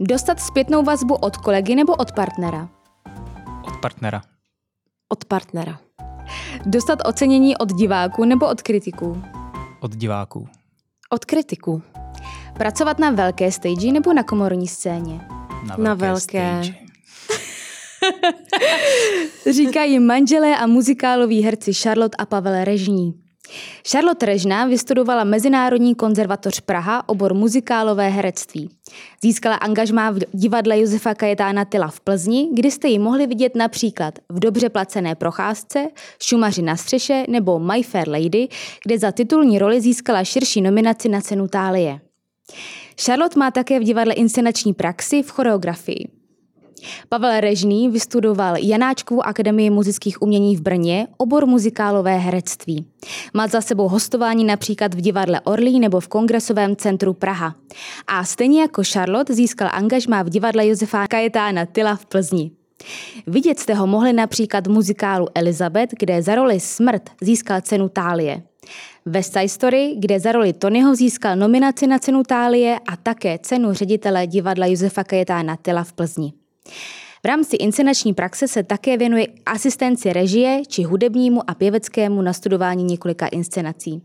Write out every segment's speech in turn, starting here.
Dostat zpětnou vazbu od kolegy nebo od partnera? Od partnera. Od partnera. Dostat ocenění od diváků nebo od kritiků? Od diváků. Od kritiků. Pracovat na velké stage nebo na komorní scéně? Na Na velké. velké. stage. Říkají manželé a muzikáloví herci Charlotte a Pavel Režní. Charlotte Režná vystudovala Mezinárodní konzervatoř Praha, obor muzikálové herectví. Získala angažmá v divadle Josefa Kajetána Tyla v Plzni, kdy jste ji mohli vidět například v dobře placené procházce, Šumaři na střeše nebo My Fair Lady, kde za titulní roli získala širší nominaci na cenu Tálie. Charlotte má také v divadle inscenační praxi v choreografii. Pavel Režný vystudoval Janáčkovu akademii muzických umění v Brně, obor muzikálové herectví. Má za sebou hostování například v divadle Orlí nebo v Kongresovém centru Praha. A stejně jako Charlotte získal angažmá v divadle Josefa Kajetána Tyla v Plzni. Vidět jste ho mohli například v muzikálu Elizabeth, kde za roli Smrt získal cenu Tálie. West Side Story, kde za roli Tonyho získal nominaci na cenu Tálie a také cenu ředitele divadla Josefa Kajetána Tyla v Plzni. V rámci inscenační praxe se také věnuje asistenci režie či hudebnímu a pěveckému nastudování několika inscenací.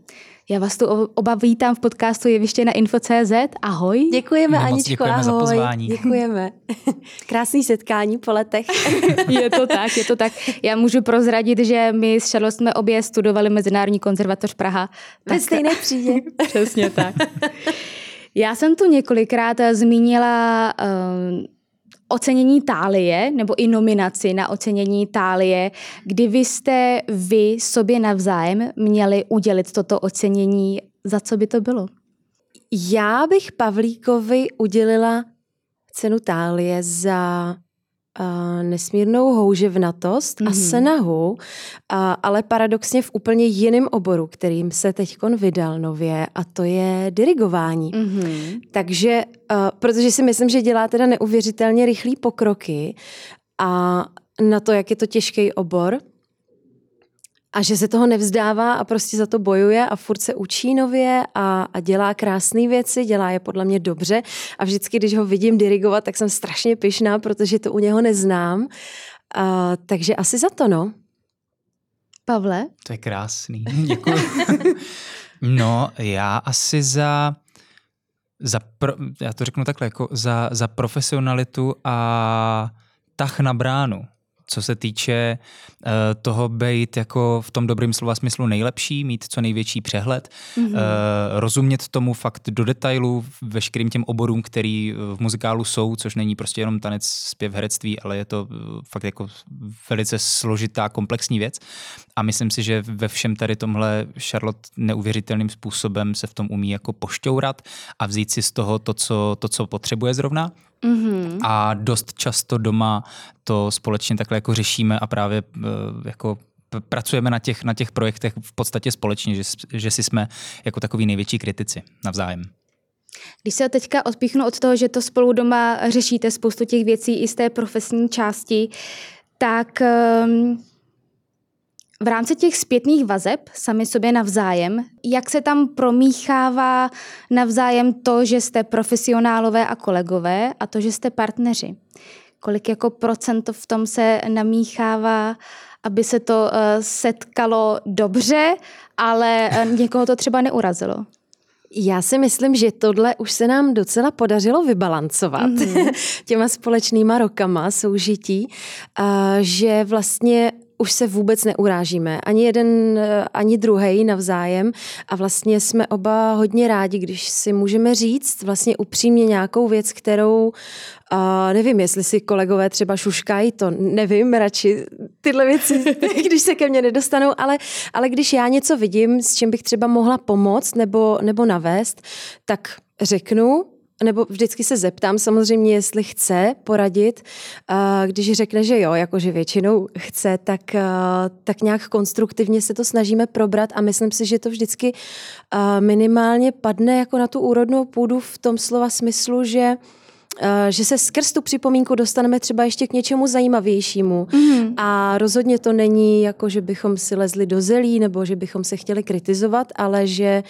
Já vás tu oba vítám v podcastu Jeviště na Info.cz. Ahoj. Děkujeme, moc Aničko, děkujeme za ahoj. pozvání. Děkujeme. Krásný setkání po letech. Je to tak, je to tak. Já můžu prozradit, že my s Charlotte jsme obě studovali Mezinárodní konzervatoř Praha. Ve stejné třídě. Přesně tak. Já jsem tu několikrát zmínila um, ocenění Tálie, nebo i nominaci na ocenění Tálie, kdy vy jste vy sobě navzájem měli udělit toto ocenění. Za co by to bylo? Já bych Pavlíkovi udělila cenu Tálie za uh, nesmírnou houževnatost mm-hmm. a Mhm. snahu, uh, ale paradoxně v úplně jiném oboru, kterým se teď vydal nově, a to je dirigování. Mm-hmm. Takže, uh, protože si myslím, že dělá teda neuvěřitelně rychlý pokroky a na to, jak je to těžký obor, a že se toho nevzdává a prostě za to bojuje a furt se učí nově a, a dělá krásné věci, dělá je podle mě dobře a vždycky, když ho vidím dirigovat, tak jsem strašně pyšná, protože to u něho neznám. Uh, takže asi za to, no. Pavle? To je krásný. Děkuji. no, já asi za, za pro, já to řeknu takhle, jako za, za profesionalitu a tah na bránu. Co se týče uh, toho být jako v tom dobrým slova smyslu nejlepší, mít co největší přehled, mm-hmm. uh, rozumět tomu fakt do detailu, veškerým těm oborům, který v muzikálu jsou, což není prostě jenom tanec, zpěv, herectví, ale je to fakt jako velice složitá, komplexní věc. A myslím si, že ve všem tady tomhle Charlotte neuvěřitelným způsobem se v tom umí jako pošťourat a vzít si z toho to, co, to, co potřebuje zrovna. Mm-hmm. A dost často doma to společně takhle jako řešíme a právě uh, jako pracujeme na těch, na těch projektech v podstatě společně, že, že si jsme jako takový největší kritici navzájem. Když se teďka odpíchnu od toho, že to spolu doma řešíte spoustu těch věcí i z té profesní části, tak um, v rámci těch zpětných vazeb sami sobě navzájem, jak se tam promíchává navzájem to, že jste profesionálové a kolegové a to, že jste partneři? Kolik jako procent v tom se namíchává, aby se to uh, setkalo dobře, ale uh, někoho to třeba neurazilo? Já si myslím, že tohle už se nám docela podařilo vybalancovat mm-hmm. těma společnýma rokama soužití, a že vlastně už se vůbec neurážíme. Ani jeden, ani druhý navzájem. A vlastně jsme oba hodně rádi, když si můžeme říct vlastně upřímně nějakou věc, kterou Uh, nevím, jestli si kolegové třeba šuškají, to nevím, radši tyhle věci, když se ke mně nedostanou, ale, ale když já něco vidím, s čím bych třeba mohla pomoct nebo, nebo navést, tak řeknu, nebo vždycky se zeptám samozřejmě, jestli chce poradit. Když řekne, že jo, jakože většinou chce, tak, tak nějak konstruktivně se to snažíme probrat a myslím si, že to vždycky minimálně padne jako na tu úrodnou půdu v tom slova smyslu, že že se skrz tu připomínku dostaneme třeba ještě k něčemu zajímavějšímu. Mm-hmm. A rozhodně to není jako, že bychom si lezli do zelí nebo že bychom se chtěli kritizovat, ale že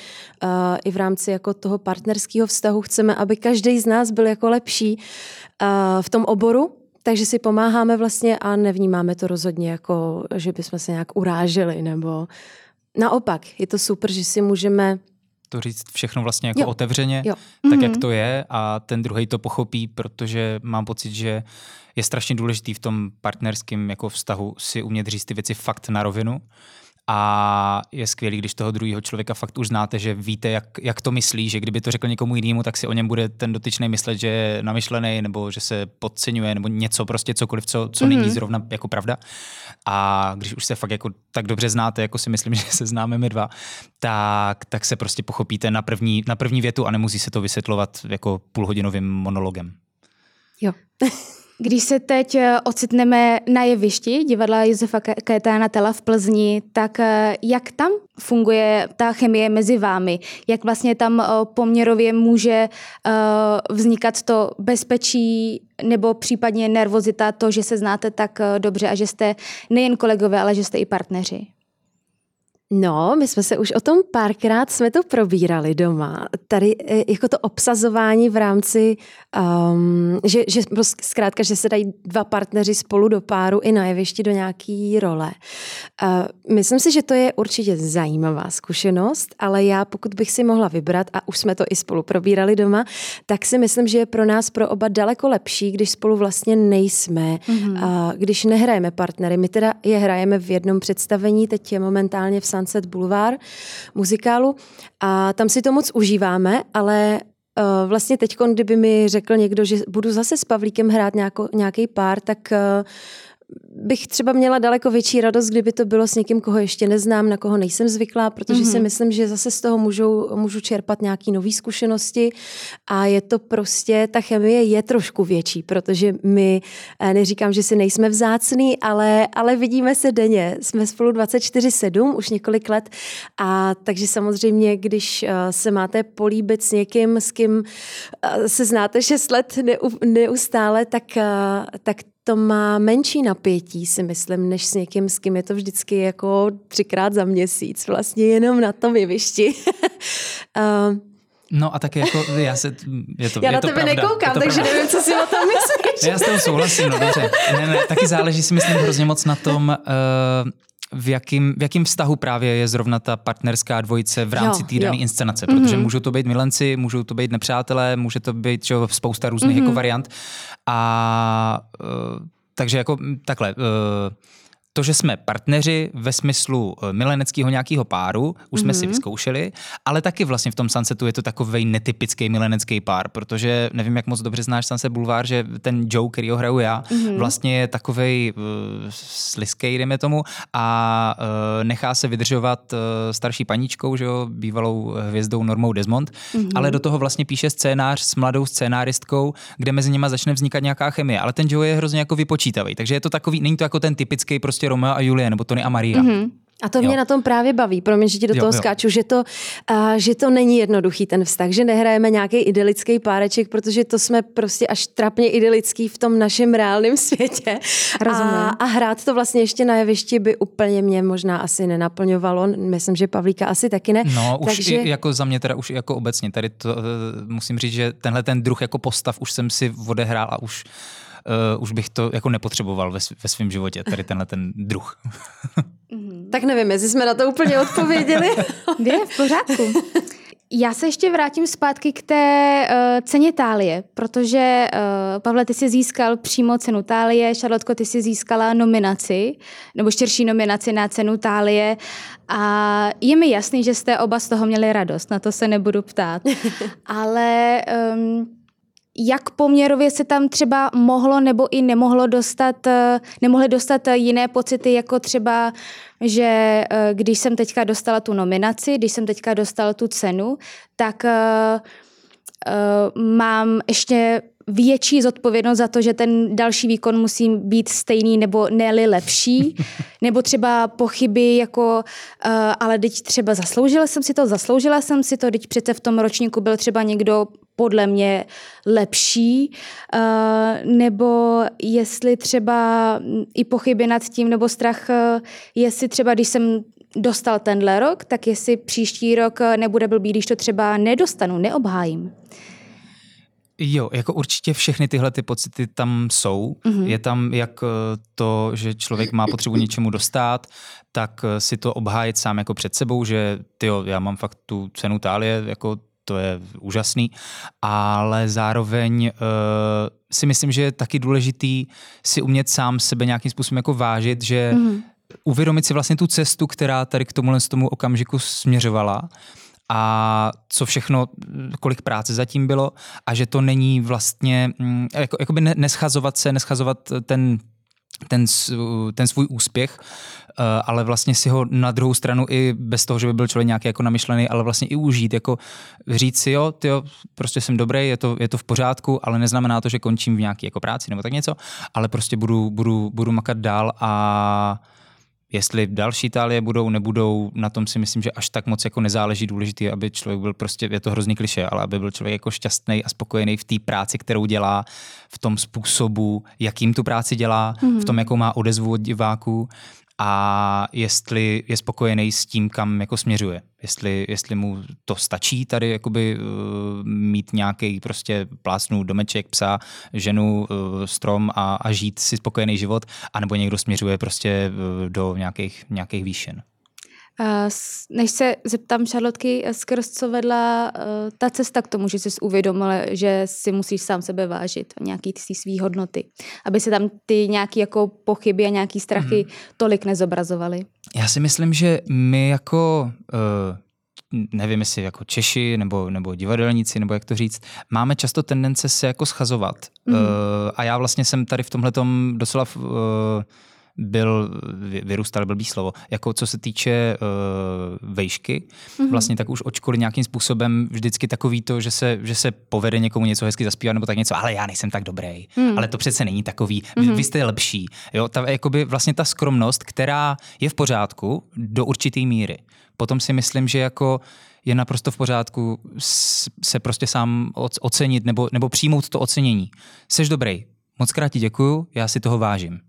uh, i v rámci jako toho partnerského vztahu chceme, aby každý z nás byl jako lepší uh, v tom oboru, takže si pomáháme vlastně a nevnímáme to rozhodně jako, že bychom se nějak uráželi nebo naopak, je to super, že si můžeme to říct všechno vlastně jako jo. otevřeně, jo. tak mm-hmm. jak mhm. to je a ten druhý to pochopí, protože mám pocit, že je strašně důležitý v tom partnerském jako vztahu si umět říct ty věci fakt na rovinu a je skvělý, když toho druhého člověka fakt už znáte, že víte, jak, jak to myslí, že kdyby to řekl někomu jinému, tak si o něm bude ten dotyčný myslet, že je namyšlený nebo že se podceňuje nebo něco prostě cokoliv, co, co mm-hmm. není zrovna jako pravda. A když už se fakt jako tak dobře znáte, jako si myslím, že se známe my dva, tak, tak se prostě pochopíte na první, na první větu a nemusí se to vysvětlovat jako půlhodinovým monologem. Jo. Když se teď eh, ocitneme na jevišti divadla Josefa Kétána Tela v Plzni, tak eh, jak tam funguje ta chemie mezi vámi? Jak vlastně tam eh, poměrově může vznikat to bezpečí nebo případně nervozita, to, že se znáte tak dobře a že jste nejen kolegové, ale že jste i partneři? No, my jsme se už o tom párkrát jsme to probírali doma. Tady e, jako to obsazování v rámci, um, že, že prostě zkrátka, že se dají dva partneři spolu do páru i na jevišti do nějaký role. Uh, myslím si, že to je určitě zajímavá zkušenost, ale já pokud bych si mohla vybrat, a už jsme to i spolu probírali doma, tak si myslím, že je pro nás pro oba daleko lepší, když spolu vlastně nejsme, mm-hmm. uh, když nehrajeme partnery. My teda je hrajeme v jednom představení, teď je momentálně v Sunset Boulevard muzikálu. A tam si to moc užíváme, ale uh, vlastně teď, kdyby mi řekl někdo, že budu zase s Pavlíkem hrát nějaký pár, tak uh, bych třeba měla daleko větší radost, kdyby to bylo s někým, koho ještě neznám, na koho nejsem zvyklá, protože mm-hmm. si mhm. myslím, že zase z toho můžu, můžu čerpat nějaké nové zkušenosti a je to prostě, ta chemie je trošku větší, protože my, eh, neříkám, že si nejsme vzácný, ale, ale vidíme se denně. Jsme spolu 24-7 už několik let a takže samozřejmě, když eh, se máte políbit s někým, s kým eh, se znáte 6 let neustále, tak, tak to má menší napětí, si myslím, než s někým, s kým je to vždycky jako třikrát za měsíc, vlastně jenom na tom jevišti. uh, No a taky jako já se, je to, Já je na to tebe pravda, nekoukám, to takže pravda. nevím, co si o tom myslíš. Já s tím souhlasím, no dobře. Ne, ne, taky záleží si myslím hrozně moc na tom, uh, v jakým, v jakým vztahu právě je zrovna ta partnerská dvojice v rámci té dané inscenace, protože mm-hmm. můžou to být milenci, můžou to být nepřátelé, může to být čo, spousta různých mm-hmm. jako variant. A uh, takže jako takhle, uh, to, že jsme partneři ve smyslu eh, mileneckého nějakého páru, už jsme mm-hmm. si mhm. vyzkoušeli, ale taky vlastně v tom Sunsetu je to takový netypický milenecký pár, protože nevím, jak moc dobře znáš Sunset Boulevard, že ten Joe, který ho hraju já, mm-hmm. vlastně je takový uh, eh, sliskej, jdeme tomu, a uh, nechá se vydržovat uh, starší paníčkou, že jo, bývalou hvězdou Normou Desmond, mm-hmm. ale do toho vlastně píše scénář s mladou scénáristkou, kde mezi nimi začne vznikat nějaká chemie, ale ten Joe je hrozně jako vypočítavý, takže je to takový, není to jako ten typický prostě prostě Romeo a Julie, nebo Tony a Maria. Mm-hmm. A to mě jo. na tom právě baví, promiň, že ti do jo, toho jo. skáču, že to, uh, že to není jednoduchý ten vztah, že nehrajeme nějaký idylický páreček, protože to jsme prostě až trapně idylický v tom našem reálném světě. A, a hrát to vlastně ještě na jevišti by úplně mě možná asi nenaplňovalo. Myslím, že Pavlíka asi taky ne. No, už Takže... i jako za mě teda už jako obecně, tady to uh, musím říct, že tenhle ten druh jako postav už jsem si odehrál a už uh, už bych to jako nepotřeboval ve, ve svém životě, tady tenhle ten druh. Mhm. tak nevím, jestli jsme na to úplně odpověděli. Je, v pořádku. Já se ještě vrátím zpátky k té uh, ceně Tálie, protože uh, Pavle, ty jsi získal přímo cenu Tálie, Šarlotko, ty jsi získala nominaci, nebo širší nominaci na cenu Tálie a je mi jasný, že jste oba z toho měli radost, na to se nebudu ptát. Ale um, jak poměrově se tam třeba mohlo nebo i nemohlo dostat, eh, nemohly dostat jiné pocity, jako třeba, že eh, když jsem teďka dostala tu nominaci, když jsem teďka dostala tu cenu, tak mám ještě větší zodpovědnost za to, že ten další výkon musí být stejný nebo ne lepší, nebo třeba pochyby jako, uh, ale teď třeba zasloužila jsem si to, zasloužila jsem si to, teď přece v tom ročníku byl třeba někdo podle mě lepší, uh, nebo jestli třeba i pochyby nad tím, nebo strach, uh, jestli třeba, když jsem dostal tenhle rok, tak jestli příští rok nebude blbý, když to třeba nedostanu, neobhájím. Jo, jako určitě všechny tyhle ty pocity tam jsou. Mm-hmm. Je tam jak eh, to, že člověk má potřebu něčemu dostat, tak eh, si to obhájit sám jako před sebou, že tyjo, já mám fakt tu cenu tálie, jako to je úžasný, ale zároveň uh, si myslím, že je taky důležitý si umět sám sebe nějakým způsobem jako vážit, že mm-hmm. uvědomit si vlastně tu cestu, která tady k tomuhle tomu okamžiku směřovala a co všechno, kolik práce zatím bylo a že to není vlastně, mm, jako, jakoby neschazovat se, neschazovat ten ten, ten svůj úspěch, eh, ale vlastně si ho na druhou stranu i bez toho, že by byl člověk nějaký jako namyšlený, ale vlastně i užít, jako říct si, jo, tyjo, prostě jsem dobrý, je to, je to v pořádku, ale neznamená to, že končím v nějaké jako práci nebo tak něco, ale prostě budu, budu, budu makat dál a Jestli další Itálie budou, nebudou, na tom si myslím, že až tak moc jako nezáleží. Důležitý, aby člověk byl prostě, je to hrozný kliše, ale aby byl člověk jako šťastný a spokojený v té práci, kterou dělá, v tom způsobu, jakým tu práci dělá, mm-hmm. v mhm. tom, jakou má odezvu od diváků a jestli je spokojený s tím, kam jako směřuje. Jestli, jestli mu to stačí tady jakoby uh, mít nějaký prostě plásnou domeček, psa, ženu, uh, strom a, a žít si spokojený život, anebo někdo směřuje prostě uh, do nějakých, nějakých výšin. Než se zeptám Charlotky, skrz co vedla eh, ta cesta k tomu, že jsi uvědomila, že si musíš sám sebe vážit, nějaký ty svý hodnoty, aby se tam ty nějaké jako pochyby a nějaký strachy mm. tolik nezobrazovaly. Já si myslím, že my jako uh, nevím jestli jako Češi nebo, nebo divadelníci, nebo jak to říct, máme často tendence se jako schazovat. Mm. Uh, a já vlastně jsem tady v tomhle docela uh, byl, vyrůstal blbý slovo, jako co se týče uh, vejšky, mm-hmm. vlastně tak už od školy nějakým způsobem vždycky takový to, že se, že se povede někomu něco hezky zaspívat nebo tak něco, ale já nejsem tak dobrý, mm. ale to přece není takový, mm-hmm. vy, mhm. vy jste lepší. Jo, ta, jakoby vlastně ta skromnost, která je v pořádku do určité míry. Potom si myslím, že jako je naprosto v pořádku se prostě sám ocenit nebo, nebo přijmout to ocenění. Seš dobrý, moc krát ti děkuju, já si toho vážím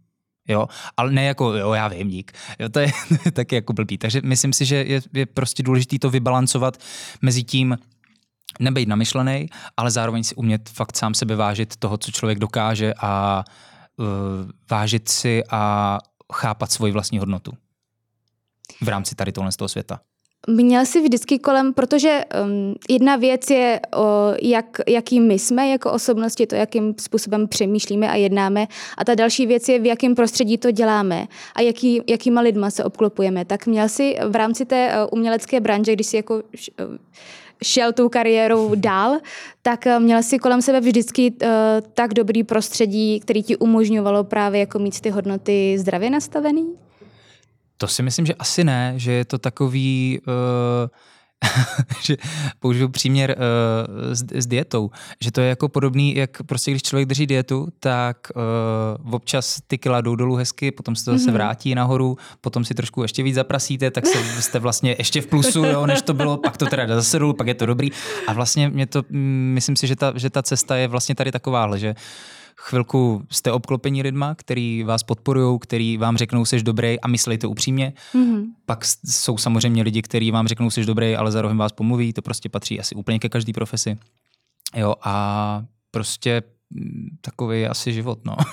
jo, ale ne jako, jo, já vím, dík, jo, to je taky jako blbý, takže myslím si, že je, je prostě důležité to vybalancovat mezi tím, nebejt namyšlený, ale zároveň si umět fakt sám sebe vážit toho, co člověk dokáže a uh, vážit si a chápat svoji vlastní hodnotu v rámci tady tohle z toho světa. Měl jsi vždycky kolem, protože um, jedna věc je, o, jak, jaký my jsme jako osobnosti, to, jakým způsobem přemýšlíme a jednáme, a ta další věc je, v jakém prostředí to děláme a jaký, jakýma lidma se obklopujeme. Tak měl jsi v rámci té uh, umělecké branže, když jsi jako uh, šel tou kariérou dál, tak uh, měl jsi kolem sebe vždycky uh, tak dobrý prostředí, který ti umožňovalo právě jako mít ty hodnoty zdravě nastavený? To si myslím, že asi ne, že je to takový, uh, že použiju příměr uh, s, s dietou, že to je jako podobný, jak prostě když člověk drží dietu, tak uh, občas ty kila jdou dolů hezky, potom se to zase mm-hmm. vrátí nahoru, potom si trošku ještě víc zaprasíte, tak se, jste vlastně ještě v plusu, jo, než to bylo, pak to teda jde zase dolů, pak je to dobrý. A vlastně mě to, mm, myslím si, že ta, že ta cesta je vlastně tady takováhle, že uh, chvilku jste obklopení lidma, který vás podporují, který vám řeknou, jsi dobrý a myslí to upřímně. Mm-hmm. Pak jsou samozřejmě lidi, kteří vám řeknou, jsi dobrý, ale zároveň vás pomluví, to prostě patří asi úplně ke každé profesi. Jo, a prostě mm, takový je asi život, no.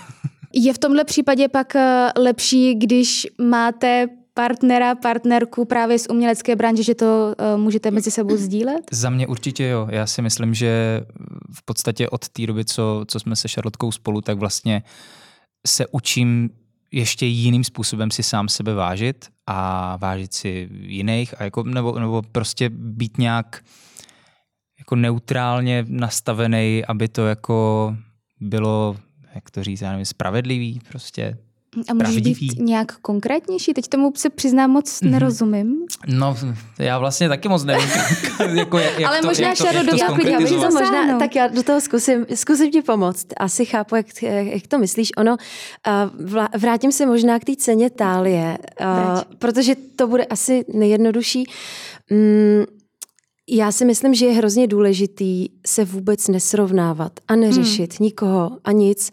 Je v tomhle případě pak eh, lepší, když máte partnera, partnerku právě z umělecké branže, že to uh, můžete mezi sebou sdílet? Za mě určitě jo. Já si myslím, že v podstatě od té doby, co, co jsme se Šarlotkou spolu, tak vlastně se učím ještě jiným způsobem si sám sebe vážit a vážit si jiných a jako, nebo, nebo prostě být nějak jako neutrálně nastavený, aby to jako bylo, jak to říct, já nevím, spravedlivý prostě A můžeš pravdivý. být nějak konkrétnější? Teď tomu se přiznám moc Mhm. nerozumím. No, já vlastně taky moc nevím, jako jak, jak Ale to, možná jak to, Šaro jak to Já, já bych to zkonkretizovat. Zasáhnout. možná, tak já do toho zkusím, zkusím ti pomoct. Asi chápu, jak, jak to myslíš. Ono, vla- vrátím se možná k té ceně tálie, Vrať. protože to bude asi nejjednodušší. Mm, já si myslím, že je hrozně důležitý se vůbec nesrovnávat a neřešit hmm. nikoho a nic.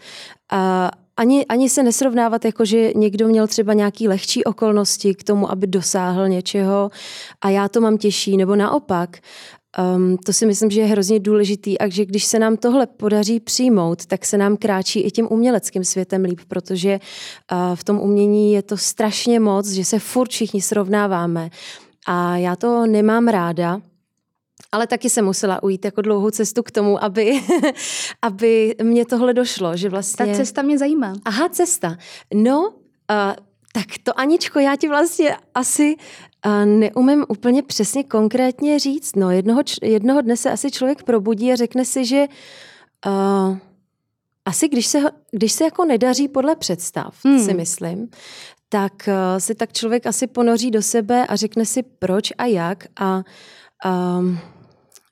A ani, ani se nesrovnávat, jako že někdo měl třeba nějaký lehčí okolnosti k tomu, aby dosáhl něčeho a já to mám těžší, nebo naopak. Um, to si myslím, že je hrozně důležitý a že když se nám tohle podaří přijmout, tak se nám kráčí i tím uměleckým světem líp, protože uh, v tom umění je to strašně moc, že se furt všichni srovnáváme. A já to nemám ráda, ale taky jsem musela ujít jako dlouhou cestu k tomu, aby, aby mě tohle došlo, že vlastně... Ta cesta mě zajímá. Aha, cesta. No, uh, tak to Aničko, já ti vlastně asi uh, neumím úplně přesně konkrétně říct. No, jednoho, jednoho dne se asi člověk probudí a řekne si, že uh, asi když se, když se jako nedaří podle představ, Hmm. si myslím, tak uh, si tak člověk asi ponoří do sebe a řekne si proč a jak a um,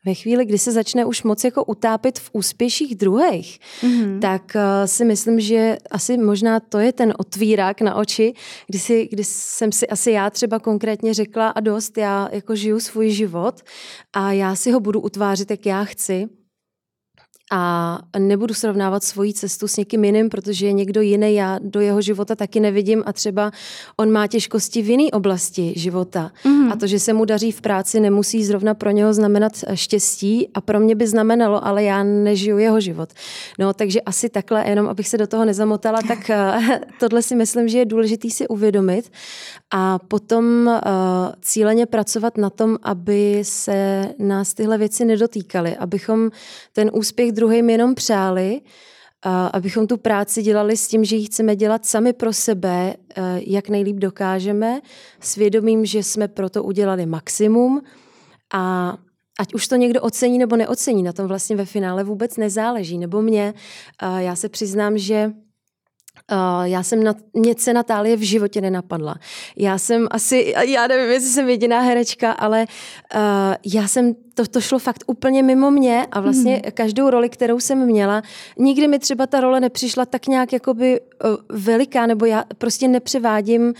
ve chvíli, kdy se začne už moc jako utápit v úspěších druhých, Mhm. tak uh, si myslím, že asi možná to je ten otvírák na oči, kdy, si, kdy jsem si asi já třeba konkrétně řekla a dost, já jako žiju svůj život a já si ho budu utvářet, jak já chci a nebudu srovnávat svoji cestu s někým jiným, protože je někdo jiný, já do jeho života taky nevidím a třeba on má těžkosti v jiné oblasti života. Mhm. A to, že se mu daří v práci, nemusí zrovna pro něho znamenat eh, štěstí a pro mě by znamenalo, ale já nežiju jeho život. No, takže asi takhle, jenom abych se do toho nezamotala, tak eh, tohle si myslím, že je důležitý si uvědomit a potom uh, cíleně pracovat na tom, aby se nás tyhle věci nedotýkaly, abychom ten úspěch druhým jenom přáli, abychom tu práci dělali s tím, že ji chceme dělat sami pro sebe, uh, jak nejlíp dokážeme, s vědomím, že jsme proto udělali maximum a ať už to někdo ocení nebo neocení, na tom vlastně ve finále vůbec nezáleží. Nebo mě, uh, já se přiznám, že Uh, já jsem na, mě se Natálie v životě nenapadla. Já jsem asi, já nevím, jestli jsem jediná herečka, ale já jsem, to, to šlo fakt úplně mimo mě a vlastně hmm. každou roli, kterou jsem měla, nikdy mi třeba ta role nepřišla tak nějak jakoby uh, veliká, nebo já prostě nepřevádím uh,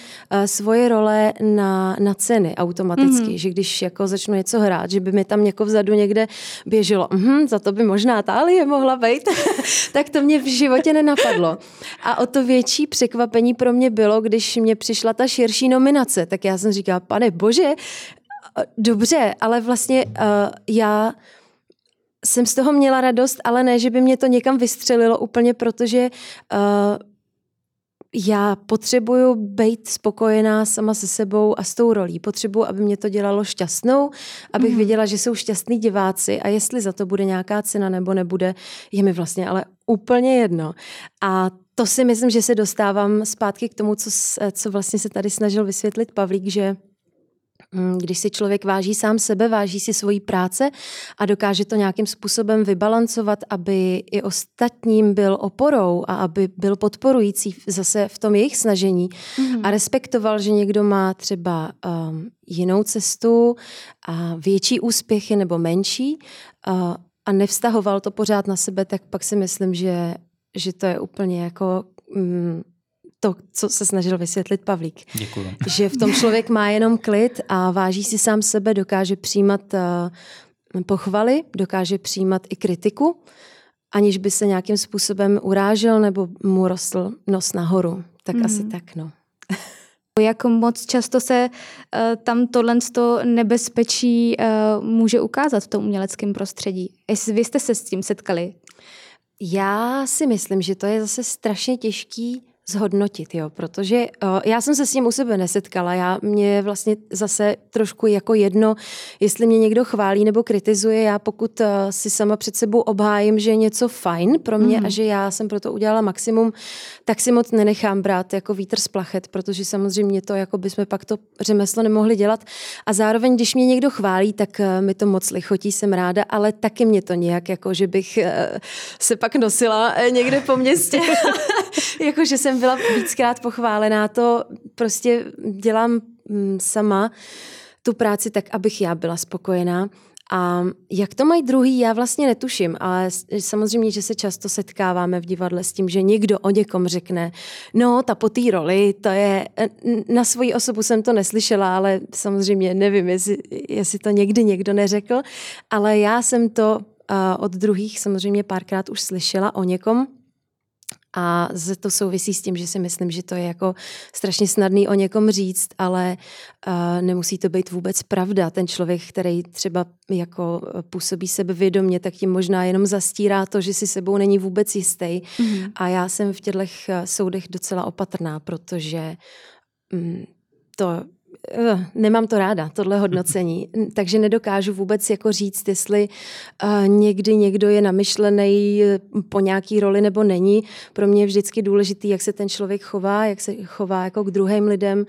svoje role na, na ceny automaticky, hmm. že když jako začnu něco hrát, že by mi tam jako vzadu někde běželo, mhm, za to by možná Tálie mohla být, tak to mě v životě nenapadlo. A o to větší překvapení pro mě bylo, když mě přišla ta širší nominace, tak já jsem říkala, pane bože, dobře, ale vlastně uh, já jsem z toho měla radost, ale ne, že by mě to někam vystřelilo úplně, protože uh, já potřebuju být spokojená sama se sebou a s tou rolí. Potřebuju, aby mě to dělalo šťastnou, abych mm. viděla, že jsou šťastní diváci a jestli za to bude nějaká cena nebo nebude, je mi vlastně ale úplně jedno. A to si myslím, že se dostávám zpátky k tomu, co, co vlastně se tady snažil vysvětlit Pavlík, že když si člověk váží sám sebe, váží si svoji práce a dokáže to nějakým způsobem vybalancovat, aby i ostatním byl oporou a aby byl podporující zase v tom jejich snažení Mhm. a respektoval, že někdo má třeba um, jinou cestu a větší úspěchy nebo menší uh, a nevztahoval to pořád na sebe, tak pak si myslím, že, že to je úplně jako mm, to, co se snažil vysvětlit Pavlík Děkuju. že v tom člověk má jenom klid a váží si sám sebe, dokáže přijímat uh, pochvaly, dokáže přijímat i kritiku, aniž by se nějakým způsobem urážel nebo mu rostl nos nahoru. Tak mm. asi tak, no. Jak moc často se uh, tam tohle nebezpečí uh, může ukázat v tom uměleckém prostředí? Jestli vy jste se s tím setkali? Já si myslím, že to je zase strašně těžký zhodnotit, jo, protože uh, já jsem se s tím u sebe nesetkala, já mě je vlastně zase trošku jako jedno, jestli mě někdo chválí nebo kritizuje, já pokud uh, si sama před sebou obhájím, že je něco fajn pro mě Mhm. mm. a že já jsem pro to udělala maximum, tak si moc nenechám brát jako vítr z plachet, protože samozřejmě to, jako bychom pak to řemeslo nemohli dělat a zároveň, když mě někdo chválí, tak uh, mi to moc lichotí, jsem ráda, ale taky mě to nějak jako, že bych uh, se pak nosila někde po městě jako, že jsem byla víckrát pochválená, to prostě dělám mm, sama tu práci tak, abych já byla spokojená. A jak to mají druhý, já vlastně netuším, ale samozřejmě, že se často setkáváme v divadle s tím, že někdo o někom řekne, no ta po té roli, to je, na svoji osobu jsem to neslyšela, ale samozřejmě nevím, jestli, jestli to někdy někdo neřekl, ale já jsem to uh, od druhých samozřejmě párkrát už slyšela o někom, a to souvisí s tím, že si myslím, že to je jako strašně snadný o někom říct, ale uh, nemusí to být vůbec pravda. Ten člověk, který třeba jako působí sebevědomě, tak tím možná jenom zastírá to, že si sebou není vůbec jistý. Mm-hmm. A já jsem v těchto soudech docela opatrná, protože um, to uh, nemám to ráda, tohle hodnocení, takže nedokážu vůbec jako říct, jestli uh, někdy někdo je namyšlený eh, po nějaký roli nebo není. Pro mě je vždycky důležitý, jak se ten člověk chová, jak se chová jako k druhým lidem,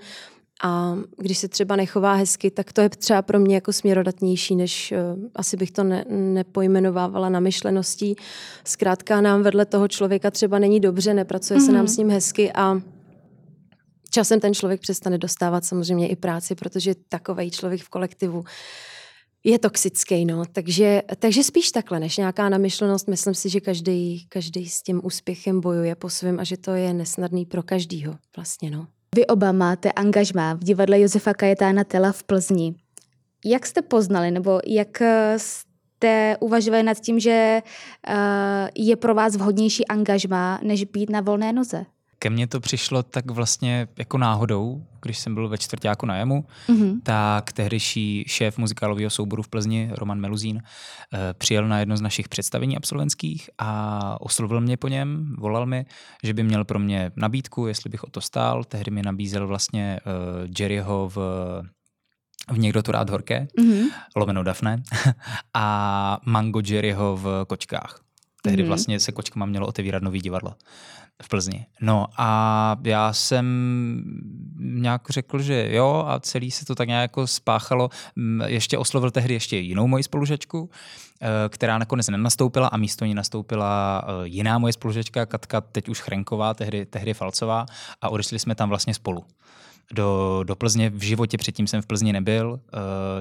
a když se třeba nechová hezky, tak to je třeba pro mě jako směrodatnější, než uh, asi bych to ne, nepojmenovávala namyšleností. Zkrátka nám vedle toho člověka třeba není dobře, nepracuje mm-hmm. se nám mhm. s ním hezky a časem ten člověk přestane dostávat samozřejmě i práci, protože takový člověk v kolektivu je toxický, no. Takže, takže spíš takhle, než nějaká namyšlenost. Myslím si, že každý, každý s tím úspěchem bojuje po svém a že to je nesnadný pro každýho vlastně, no. Vy oba máte angažmá v divadle Josefa Kajetána Tela v Plzni. Jak jste poznali, nebo jak jste uvažovali nad tím, že uh, je pro vás vhodnější angažmá, než být na volné noze? Ke mně to přišlo tak vlastně jako náhodou, když jsem byl ve čtvrtáku na jemu, mm-hmm. tak tehdejší šéf muzikálového souboru v Plzni, Roman Meluzín, eh, přijel na jedno z našich představení absolventských a oslovil mě po něm, volal mi, že by měl pro mě nabídku, jestli bych o to stál. Tehdy mi nabízel vlastně uh, Jerryho v v Někdo to rád horké, mm-hmm. lomeno Dafne, a Mango Jerryho v Kočkách. Tehdy mm-hmm. vlastně se Kočkama mělo otevírat nový divadlo v Plzni. No a já jsem nějak řekl, že jo a celý se to tak nějak jako spáchalo. Ještě oslovil tehdy ještě jinou moji spolužačku, eh, která nakonec nenastoupila a místo ní nastoupila eh, jiná moje spolužačka, Katka, teď už Chrenková, tehdy, tehdy Falcová a odešli jsme tam vlastně spolu do, do Plzně. V životě předtím jsem v Plzni nebyl, uh,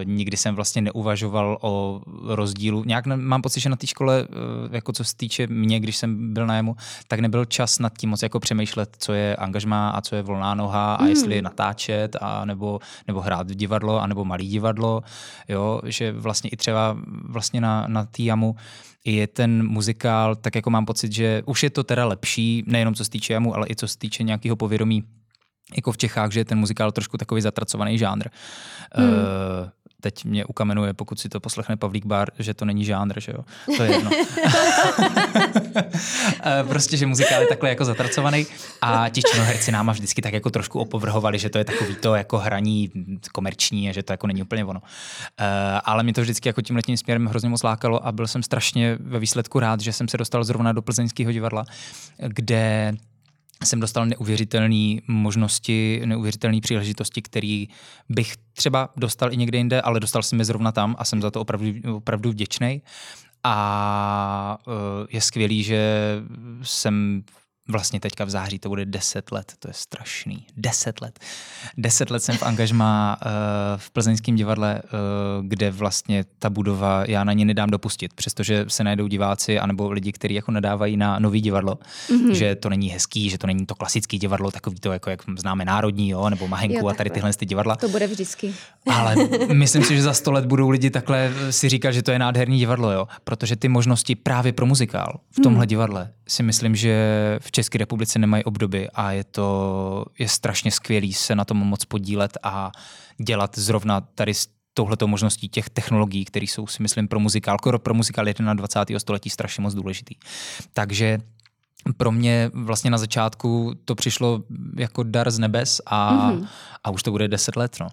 nikdy jsem vlastně neuvažoval o rozdílu. Nějak ne, mám pocit, že na té škole, uh, jako co se týče mě, když jsem byl na jemu, tak nebyl čas nad tím moc jako přemýšlet, co je angažmá a co je volná noha a mm. jestli natáčet a nebo, nebo hrát v divadlo a nebo malý divadlo, jo, že vlastně i třeba vlastně na, na té jamu je ten muzikál, tak jako mám pocit, že už je to teda lepší, nejenom co se týče jamu, ale i co se týče nějakého povědomí jako v Čechách, že je ten muzikál trošku takový zatracovaný žánr. Hmm. Uh, teď mě ukamenuje, pokud si to poslechne Pavlík Bar, že to není žánr, že jo. To je jedno. Eh, prostě, že muzikál je takhle jako zatracovaný a ti činoherci náma vždycky tak jako trošku opovrhovali, že to je takový to jako hraní komerční a že to jako není úplně ono. Uh, ale mě to vždycky jako tím letním směrem hrozně moc lákalo a byl jsem strašně ve výsledku rád, že jsem se dostal zrovna do plzeňského divadla, kde jsem dostal neuvěřitelné možnosti, neuvěřitelné příležitosti, který bych třeba dostal i někde jinde, ale dostal jsem je zrovna tam a jsem za to opravdu, opravdu vděčný. A eh, je skvělý, že jsem vlastně teďka v září to bude 10 let, to je strašný, 10 let. 10 let jsem v angažmá uh, v plzeňském divadle, uh, kde vlastně ta budova, já na ní nedám dopustit, přestože se najdou diváci anebo lidi, kteří jako nadávají na nový divadlo, mm-hmm. že to není hezký, že to není to klasické divadlo, takový to, jako jak známe národní, jo, nebo Mahenku jo, a tady tyhle ty divadla. To bude vždycky. Ale myslím si, že za 100 let budou lidi takhle si říkat, že to je nádherný divadlo, jo, protože ty možnosti právě pro muzikál v tomhle mm. divadle si myslím, že v České republice nemají obdoby a je to je strašně skvělý se na tom moc podílet a dělat zrovna tady s touhletou možností těch technologií, které jsou si myslím pro muzikál, pro muzikál 21. století strašně moc důležitý. Takže pro mě vlastně na začátku to přišlo jako dar z nebes a, mm-hmm. a už to bude deset let. No.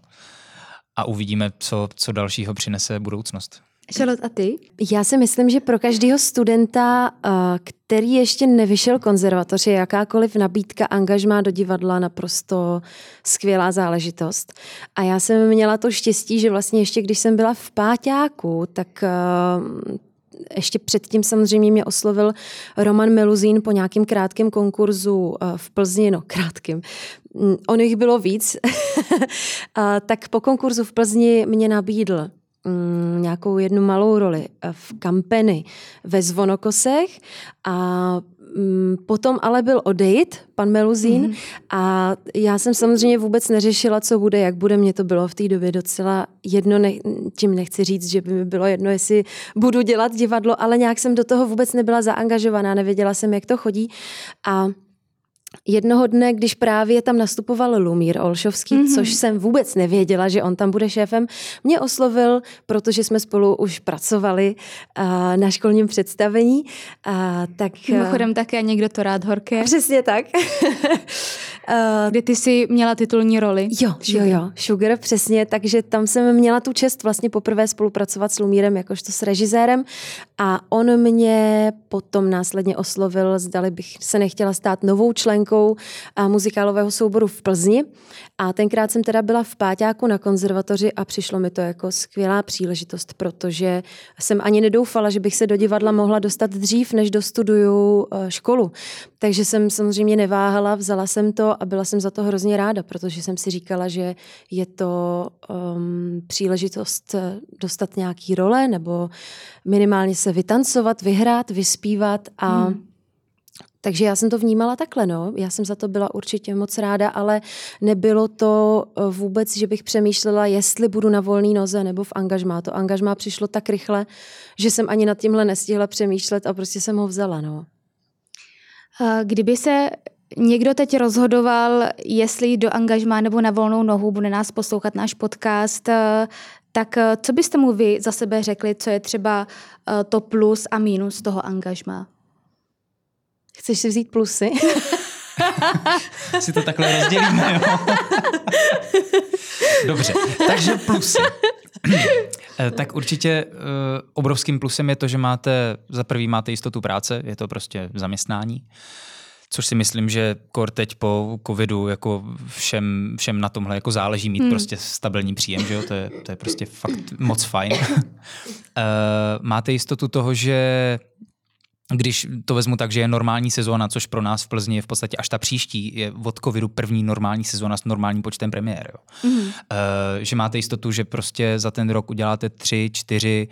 A uvidíme, co, co dalšího přinese budoucnost. Charlotte, a ty? Já si myslím, že pro každého studenta, eh, který ještě nevyšel konzervatoř, je jakákoliv nabídka angažmá do divadla naprosto skvělá záležitost. A já jsem měla to štěstí, že vlastně ještě když jsem byla v Páťáku, tak eh, ještě předtím samozřejmě mě oslovil Roman Meluzín po nějakém krátkém konkurzu eh, v Plzni, no krátkým, mm, on jich bylo víc, tak po konkurzu v Plzni mě nabídl mm, nějakou jednu malou roli v kampeni ve Zvonokosech a Mm, potom ale byl odejít, pan Meluzín, mm-hmm. a já jsem samozřejmě vůbec neřešila, co bude, jak bude. Mně to bylo v té době docela jedno, ne, tím nechci říct, že by mi bylo jedno, jestli budu dělat divadlo, ale nějak jsem do toho vůbec nebyla zaangažovaná, nevěděla jsem, jak to chodí. A Jednoho dne, když právě tam nastupoval Lumír Olšovský, mm-hmm. což jsem vůbec nevěděla, že on tam bude šéfem, mě oslovil, protože jsme spolu už pracovali uh, na školním představení. Uh, tak, Mimochodem také někdo to rád horké. Přesně tak. Uh, Kdy ty jsi měla titulní roli. Jo, Sugar. jo, jo, Sugar, přesně, takže tam jsem měla tu čest vlastně poprvé spolupracovat s Lumírem jakožto s režisérem a on mě potom následně oslovil, zdali bych se nechtěla stát novou členkou uh, muzikálového souboru v Plzni a tenkrát jsem teda byla v Páťáku na konzervatoři a přišlo mi to jako skvělá příležitost, protože jsem ani nedoufala, že bych se do divadla mohla dostat dřív, než dostuduju uh, školu. Takže jsem samozřejmě neváhala, vzala jsem to a byla jsem za to hrozně ráda, protože jsem si říkala, že je to um, příležitost eh, dostat nějaký role nebo minimálně se vytancovat, vyhrát, vyspívat a hmm. Takže já jsem to vnímala takhle, no. Já jsem za to byla určitě moc ráda, ale nebylo to eh, vůbec, že bych přemýšlela, jestli budu na volné noze nebo v angažmá. To angažmá přišlo tak rychle, že jsem ani nad tímhle nestihla přemýšlet a prostě jsem ho vzala, no. Kdyby se někdo teď rozhodoval, jestli do angažmá nebo na volnou nohu, bude nás poslouchat náš podcast, eh, tak eh, co byste mu vy za sebe řekli, co je třeba eh, to plus a mínus toho angažmá? Chceš si vzít plusy? si to takhle rozdělíme, jo? Dobře, takže plusy. tak určitě uh, obrovským plusem je to, že máte, za prvý máte jistotu práce, je to prostě zaměstnání. Což si myslím, že kor teď po covidu jako všem, všem na tomhle jako záleží mít hmm. prostě stabilní příjem, že jo? To, je, to je prostě fakt moc fajn. uh, máte jistotu toho, že když to vezmu tak, že je normální sezóna, což pro nás v Plzni je v podstatě až ta příští, je od covidu první normální sezóna s normálním počtem premiér. Jo. Mm. Uh, že máte jistotu, že prostě za ten rok uděláte tři, čtyři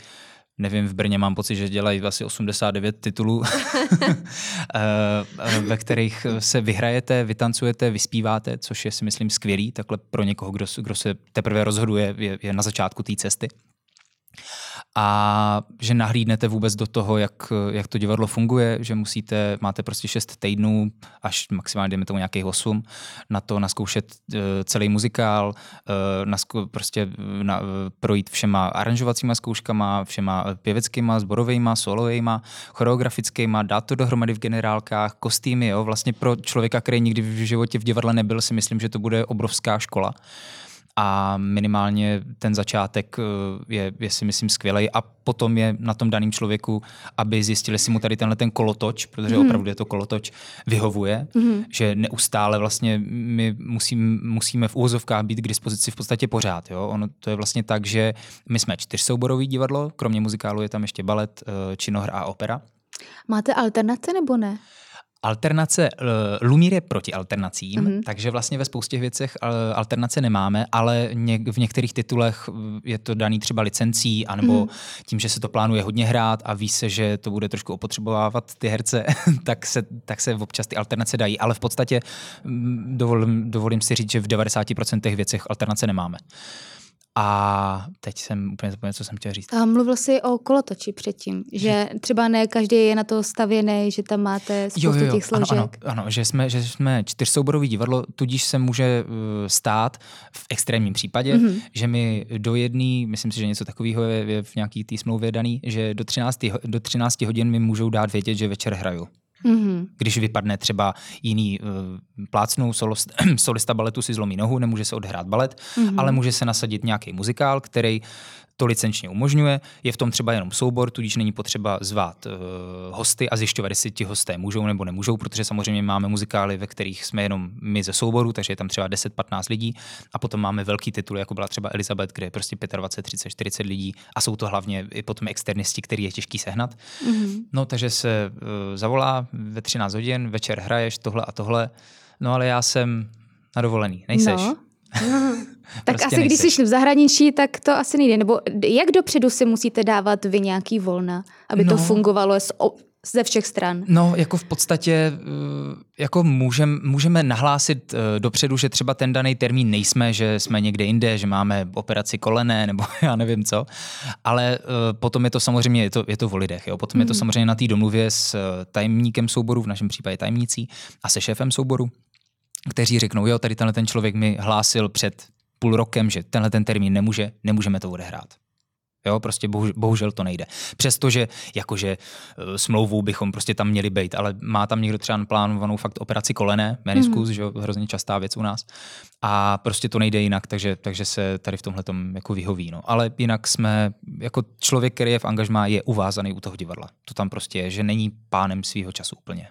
nevím, v Brně mám pocit, že dělají asi 89 titulů, eh, ve kterých se vyhrajete, vytancujete, vyspíváte, což je si myslím skvělý, takhle pro někoho, kdo, kdo se teprve rozhoduje, je, je na začátku té cesty a že nahlídnete vůbec do toho, jak, jak to divadlo funguje, že musíte, máte prostě šest týdnů, až maximálně jdeme tomu nějakých osm, na to naskoušet uh, celý muzikál, uh, nasko, prostě na, uh, projít všema aranžovacíma zkouškama, všema pěveckýma, zborovejma, solovejma, choreografickýma, dát to dohromady v generálkách, kostýmy, jo, vlastně pro člověka, který nikdy v životě v divadle nebyl, si myslím, že to bude obrovská škola a minimálně ten začátek eh, je, je si myslím skvělý a potom je na tom daném člověku, aby zjistili, jestli mu tady tenhle ten kolotoč, protože mm. opravdu je to kolotoč, vyhovuje, mm. že neustále vlastně my musím, musíme v úvozovkách být k dispozici v podstatě pořád. Jo? Ono to je vlastně tak, že my jsme čtyřsouborový divadlo, kromě muzikálu je tam ještě balet, eh, činohr a opera. Máte alternace nebo ne? Alternace, uh, Lumír je proti alternacím, mm-hmm. takže vlastně ve spoustě věcech uh, alternace nemáme, ale v některých titulech je to daný třeba licencí, anebo mm-hmm. tím, že se to plánuje hodně hrát a ví se, že to bude trošku opotřebovávat ty herce, tak se, tak se občas ty alternace dají, ale v podstatě dovolím, dovolím si říct, že v 90% věcech alternace nemáme. A teď jsem úplně zapomněl, co jsem chtěl říct. A mluvil jsi o kolotoči předtím, že třeba ne každý je na to stavěný, že tam máte spoustu jo, jo, jo. těch složek. Ano, ano, ano, že jsme, že jsme čtyřsouborový divadlo, tudíž se může uh, stát v extrémním případě, mm-hmm. že mi do jedné, myslím si, že něco takového je, je v nějaký té smlouvě daný, že do 13, do 13 hodin mi můžou dát vědět, že večer hraju. Mm-hmm. Když vypadne třeba jiný uh, plácnou solist, solista baletu si zlomí nohu, nemůže se odhrát balet, mm-hmm. ale může se nasadit nějaký muzikál, který to licenčně umožňuje. Je v tom třeba jenom soubor, tudíž není potřeba zvát uh, hosty a zjišťovat, jestli ti hosté můžou nebo nemůžou, protože samozřejmě máme muzikály, ve kterých jsme jenom my ze souboru, takže je tam třeba 10-15 lidí a potom máme velký titul, jako byla třeba Elizabeth, kde je prostě 25, 30, 40 lidí a jsou to hlavně i potom externisti, který je těžký sehnat. Mm-hmm. No takže se uh, zavolá ve 13 hodin, večer hraješ tohle a tohle, no ale já jsem na dovolený, nejseš. No. tak prostě asi nejseš. když jsi v zahraničí, tak to asi nejde. Nebo jak dopředu si musíte dávat vy nějaký volna, aby no. to fungovalo z, ze všech stran? No, jako v podstatě eh, jako můžem, můžeme nahlásit eh, dopředu, že třeba ten daný termín nejsme, že jsme někde jinde, že máme operaci kolené nebo já nevím co, ale eh, potom je to samozřejmě, je to, je to o lidech, jo? potom mm. je to mhm. samozřejmě na té domluvě s tajemníkem souboru, v našem případě tajemnící, a se šéfem souboru, kteří řeknou, jo, tady tenhle ten člověk mi hlásil před půl rokem, že tenhle ten termín nemůže, nemůžeme to odehrát. Jo, prostě bohu, bohužel to nejde. Přestože jakože uh, smlouvou bychom prostě tam měli být, ale má tam někdo třeba plánovanou fakt operaci kolené, meniskus, mm-hmm. že jo, hrozně častá věc u nás. A prostě to nejde jinak, takže, takže se tady v tomhle jako vyhoví. No. Ale jinak jsme, jako člověk, který je v angažmá, je uvázaný u toho divadla. To tam prostě je, že není pánem svého času úplně.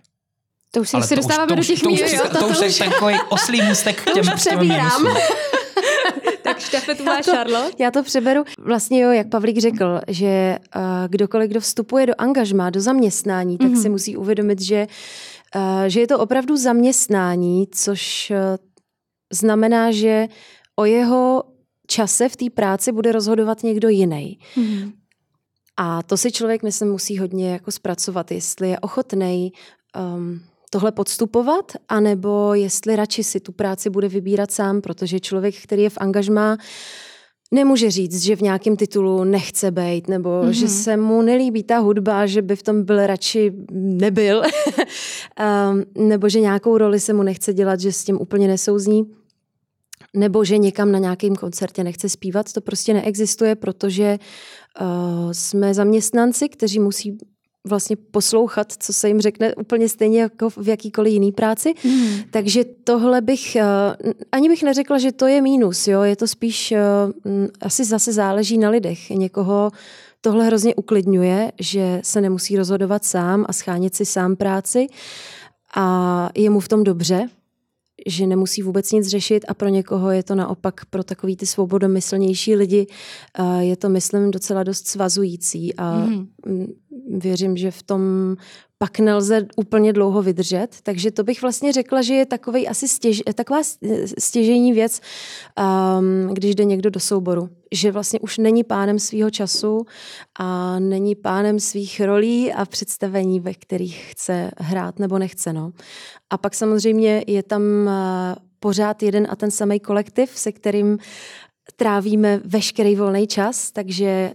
To už se dostáváme do těch míst. To, to, to, to, už je takový oslý můstek k těm, to už přebírám. tak štafetu má Charlotte. Já to přeberu. Vlastně jo, jak Pavlík řekl, že uh, kdokoliv, kdo vstupuje do angažmá, do zaměstnání, tak mm-hmm. si musí uvědomit, že, uh, že je to opravdu zaměstnání, což uh, znamená, že o jeho čase v té práci bude rozhodovat někdo jiný. Mm-hmm. A to si člověk, myslím, musí hodně jako zpracovat, jestli je ochotný um, tohle podstupovat, anebo jestli radši si tu práci bude vybírat sám, protože člověk, který je v angažmá, nemůže říct, že v nějakém titulu nechce být, nebo mm-hmm. že se mu nelíbí ta hudba, že by v tom byl radši nebyl, um, nebo že nějakou roli se mu nechce dělat, že s tím úplně nesouzní, nebo že někam na nějakém koncertě nechce zpívat. To prostě neexistuje, protože uh, jsme zaměstnanci, kteří musí vlastně poslouchat, co se jim řekne úplně stejně jako v jakýkoliv jiný práci. Mm. Takže tohle bych, uh, ani bych neřekla, že to je mínus, jo, je to spíš, uh, asi zase záleží na lidech. Někoho tohle hrozně uklidňuje, že se nemusí rozhodovat sám a schánět si sám práci a je mu v tom dobře, že nemusí vůbec nic řešit a pro někoho je to naopak pro takový ty svobodomyslnější lidi je to, myslím, docela dost svazující a mm. věřím, že v tom pak nelze úplně dlouho vydržet. Takže to bych vlastně řekla, že je takový asi stěž, taková stěžení věc, um, když jde někdo do souboru. Že vlastně už není pánem svého času a není pánem svých rolí a představení, ve kterých chce hrát nebo nechce. No. A pak samozřejmě je tam uh, pořád jeden a ten samý kolektiv, se kterým trávíme veškerý volný čas, takže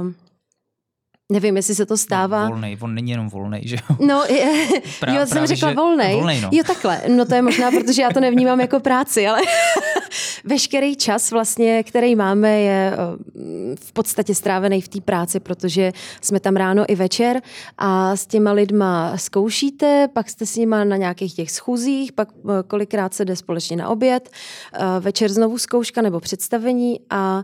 uh, Nevím, jestli se to stává. No, volnej, on není jenom volnej, že jo? No, je, Prá, jo, jsem řekla volnej. volnej no. Jo, takhle. No to je možná, protože já to nevnímám jako práci, ale veškerý čas vlastně, který máme, je v podstatě strávený v té práci, protože jsme tam ráno i večer a s těma lidma zkoušíte, pak jste s nima na nějakých těch schůzích, pak eh, kolikrát se jde společně na oběd, eh, večer znovu zkouška nebo představení a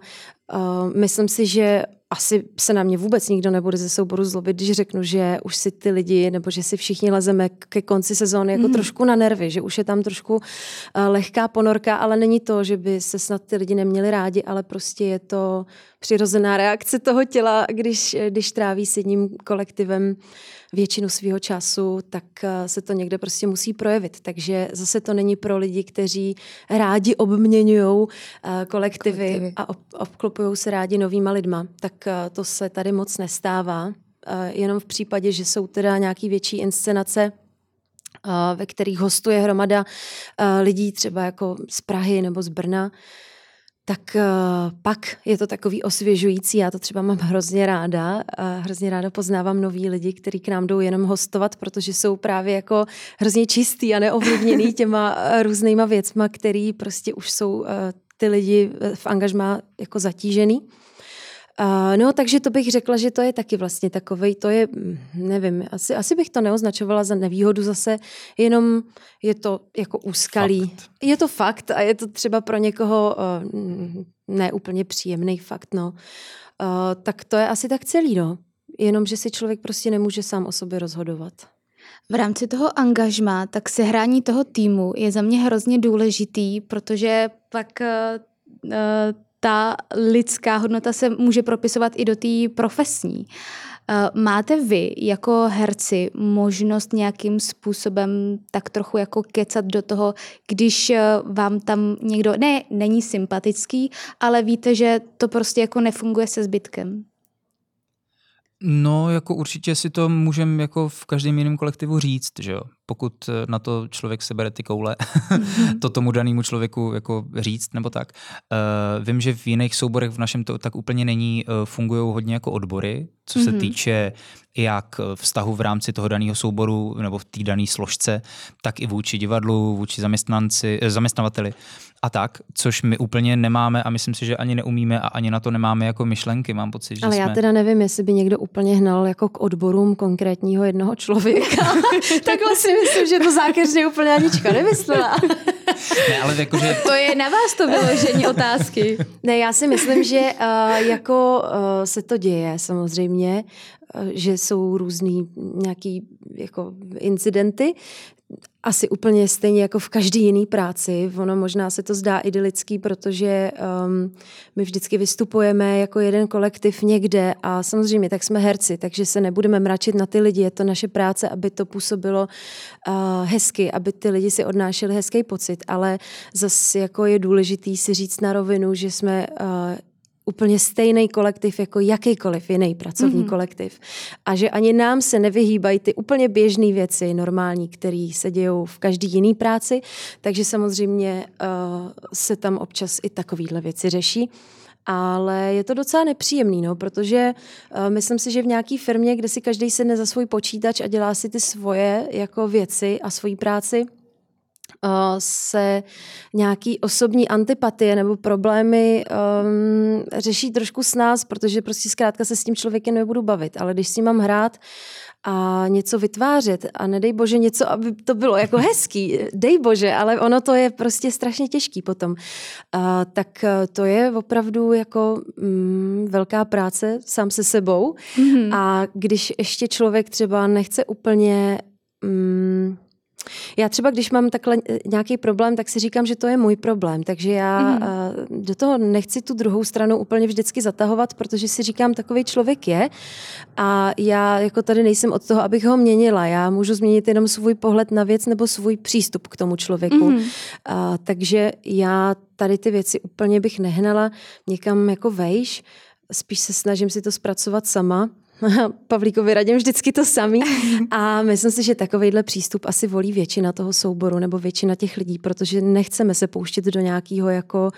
Uh, myslím si, že asi se na mě vůbec nikdo nebude ze souboru zlobit, když řeknu, že už si ty lidi, nebo že si všichni lezeme ke konci sezóny jako mm. trošku na nervy, že už je tam trošku uh, lehká ponorka, ale není to, že by se snad ty lidi neměli rádi, ale prostě je to přirozená reakce toho těla, když, když tráví s jedním kolektivem většinu svého času, tak eh, se to někde prostě musí projevit. Takže zase to není pro lidi, kteří rádi obměňují eh, kolektivy, kolektivy. a obklopují se rádi novýma lidma. Tak eh, to se tady moc nestává. Jenom v případě, že jsou teda nějaký větší inscenace, ve kterých hostuje hromada lidí třeba jako z Prahy nebo z Brna, tak uh, pak je to takový osvěžující. Já to třeba mám hrozně ráda. Hrozně ráda poznávám nový lidi, kteří k nám jdou jenom hostovat, protože jsou právě jako hrozně čistý a neovlivněný těma uh, různýma věcma, který prostě už jsou uh, ty lidi v angažmá jako zatížený. Uh, no, takže to bych řekla, že to je taky vlastně takovej, to je, mm, nevím, asi, asi bych to neoznačovala za nevýhodu zase, jenom je to jako úskalí. Fakt. Je to fakt a je to třeba pro někoho uh, neúplně příjemný fakt, no. Uh, tak to je asi tak celý, no. Jenom, že si člověk prostě nemůže sám o sobě rozhodovat. V rámci toho angažma, tak sehrání toho týmu je za mě hrozně důležitý, protože pak uh, ta lidská hodnota se může propisovat i do té profesní. Uh, máte vy jako herci možnost nějakým způsobem tak trochu jako kecat do toho, když vám tam někdo, ne, není sympatický, ale víte, že to prostě jako nefunguje se zbytkem? No, jako určitě si to můžeme jako v každém jiném kolektivu říct, že jo. Pokud eh, na to člověk sebere ty koule, mm-hmm. to tomu danému člověku jako říct nebo tak. Uh, vím, že v jiných souborech v našem to tak úplně není, uh, fungují hodně jako odbory, co se mm-hmm. týče jak vztahu v rámci toho daného souboru nebo v té dané složce, tak i vůči divadlu, vůči zaměstnanci, zaměstnavateli a tak, což my úplně nemáme a myslím si, že ani neumíme a ani na to nemáme jako myšlenky, mám pocit, že Ale jsme... já teda nevím, jestli by někdo úplně hnal jako k odborům konkrétního jednoho člověka. Takhle si myslím, že to zákeřně úplně Anička nemyslela. ne, ale jako, že... To je na vás to vyložení otázky. Ne, já si myslím, že uh, jako uh, se to děje samozřejmě, uh, že jsou různý nějaký jako incidenty, asi úplně stejně jako v každý jiný práci. Ono možná se to zdá idylický, protože um, my vždycky vystupujeme jako jeden kolektiv někde a samozřejmě tak jsme herci, takže se nebudeme mračit na ty lidi. Je to naše práce, aby to působilo uh, hezky, aby ty lidi si odnášeli hezký pocit, ale zase jako je důležitý si říct na rovinu, že jsme uh, úplně stejný kolektiv jako jakýkoliv jiný pracovní mm-hmm. kolektiv. A že ani nám se nevyhýbají ty úplně běžné věci, normální, které se dějou v každý jiný práci, takže samozřejmě uh, se tam občas i takovéhle věci řeší. Ale je to docela nepříjemný, no, protože uh, myslím si, že v nějaké firmě, kde si každý sedne za svůj počítač a dělá si ty svoje jako věci a svoji práci, se nějaký osobní antipatie nebo problémy um, řeší trošku s nás, protože prostě zkrátka se s tím člověkem nebudu bavit. Ale když si mám hrát a něco vytvářet a nedej bože něco, aby to bylo jako hezký, dej bože, ale ono to je prostě strašně těžký potom. Uh, tak to je opravdu jako mm, velká práce sám se sebou mm-hmm. a když ještě člověk třeba nechce úplně mm, já třeba, když mám takhle nějaký problém, tak si říkám, že to je můj problém, takže já mm. do toho nechci tu druhou stranu úplně vždycky zatahovat, protože si říkám, takový člověk je a já jako tady nejsem od toho, abych ho měnila. Já můžu změnit jenom svůj pohled na věc nebo svůj přístup k tomu člověku. Mm. A, takže já tady ty věci úplně bych nehnala někam jako vejš, spíš se snažím si to zpracovat sama Pavlíkovi radím vždycky to samý. A myslím si, že takovýhle přístup asi volí většina toho souboru nebo většina těch lidí, protože nechceme se pouštět do nějakého jako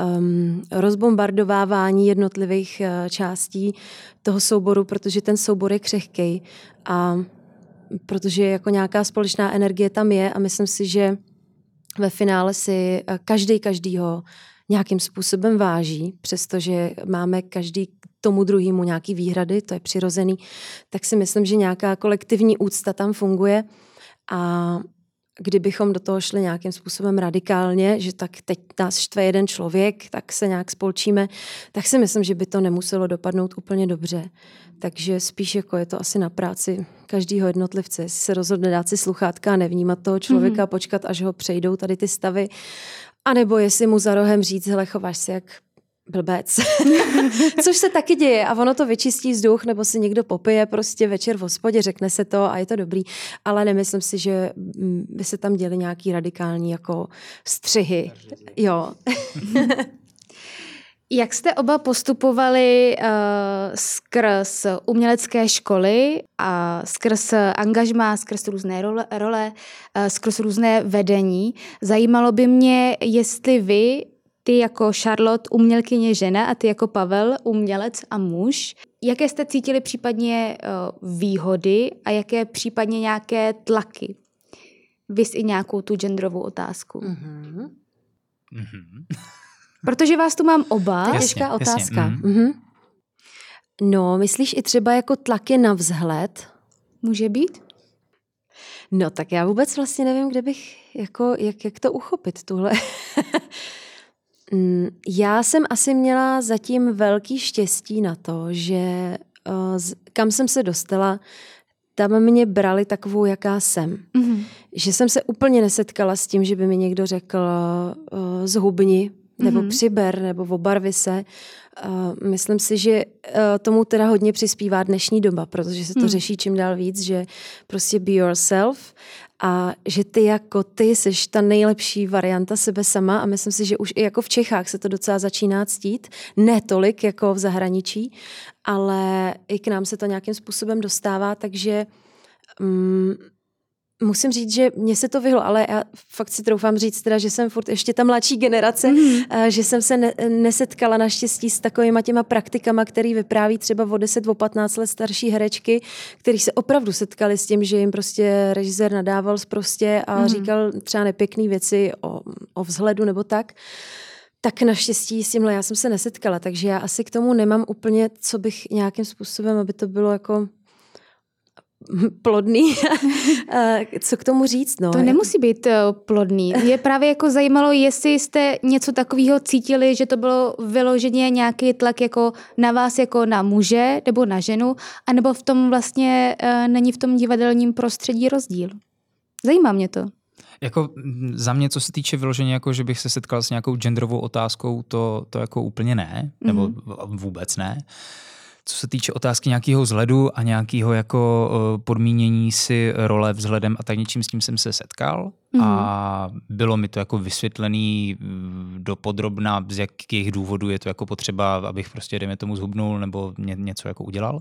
um, rozbombardovávání jednotlivých uh, částí toho souboru, protože ten soubor je křehkej a protože jako nějaká společná energie tam je a myslím si, že ve finále si uh, každý každýho nějakým způsobem váží, přestože máme každý tomu druhému nějaký výhrady, to je přirozený, tak si myslím, že nějaká kolektivní úcta tam funguje a kdybychom do toho šli nějakým způsobem radikálně, že tak teď nás štve jeden člověk, tak se nějak spolčíme, tak si myslím, že by to nemuselo dopadnout úplně dobře. Takže spíš jako je to asi na práci každého jednotlivce. se rozhodne dát si sluchátka a nevnímat toho člověka, mm-hmm. počkat, až ho přejdou tady ty stavy a nebo jestli mu za rohem říct, hele, chováš se jak blbec. Což se taky děje a ono to vyčistí vzduch, nebo si někdo popije prostě večer v hospodě, řekne se to a je to dobrý, ale nemyslím si, že by se tam děly nějaký radikální jako střihy. Jo. Jak jste oba postupovali uh, skrz umělecké školy a skrz angažma, skrz různé role, role uh, skrz různé vedení? Zajímalo by mě, jestli vy, ty jako Charlotte, umělkyně žena a ty jako Pavel, umělec a muž, jaké jste cítili případně uh, výhody a jaké případně nějaké tlaky? Vys i nějakou tu genderovou otázku. Mm-hmm. Mm-hmm. Protože vás tu mám oba. Jasně, Těžká otázka. Jasně, mm. mm-hmm. No, myslíš i třeba jako tlaky na vzhled? Může být? No, tak já vůbec vlastně nevím, kde bych, jako, jak, jak to uchopit, tuhle. Mm, já jsem asi měla zatím velký štěstí na to, že uh, kam jsem se dostala, tam mě brali takovou, jaká jsem. Mm-hmm. Že jsem se úplně nesetkala s tím, že by mi někdo řekl uh, zhubni, nebo mm-hmm. přiber, nebo obarvi se. Uh, myslím si, že uh, tomu teda hodně přispívá dnešní doba, protože se to mm. řeší čím dál víc, že prostě be yourself a že ty jako ty jsi ta nejlepší varianta sebe sama a myslím si, že už i jako v Čechách se to docela začíná ctít, ne tolik jako v zahraničí, ale i k nám se to nějakým způsobem dostává, takže um, Musím říct, že mně se to vyhlo, ale já fakt si troufám říct teda, že jsem furt ještě ta mladší generace, mm. že jsem se ne, nesetkala naštěstí s takovýma těma praktikama, který vypráví třeba o 10, o 15 let starší herečky, který se opravdu setkali s tím, že jim prostě režisér nadával prostě a mm. říkal třeba nepěkné věci o, o vzhledu nebo tak. Tak naštěstí s tímhle já jsem se nesetkala, takže já asi k tomu nemám úplně, co bych nějakým způsobem, aby to bylo jako plodný. Co k tomu říct? No? To nemusí být eh, plodný. Je právě jako zajímalo, jestli jste něco takového cítili, že to bylo vyloženě nějaký tlak jako na vás jako na muže nebo na ženu, anebo v tom vlastně uh, není v tom divadelním prostředí rozdíl. Zajímá mě to. Jako za mě, co se týče vyloženě, jako že bych se setkal s nějakou genderovou otázkou, to, to jako úplně ne, nebo mm-hmm. vůbec ne. Uh, co se týče otázky nějakého vzhledu a nějakého jako eh, podmínění si role vzhledem a tak něčím s tím jsem se setkal mm. a bylo mi to jako vysvětlený do podrobna, z jakých důvodů je to jako potřeba, abych prostě, dejme tomu, zhubnul nebo ně, něco jako udělal.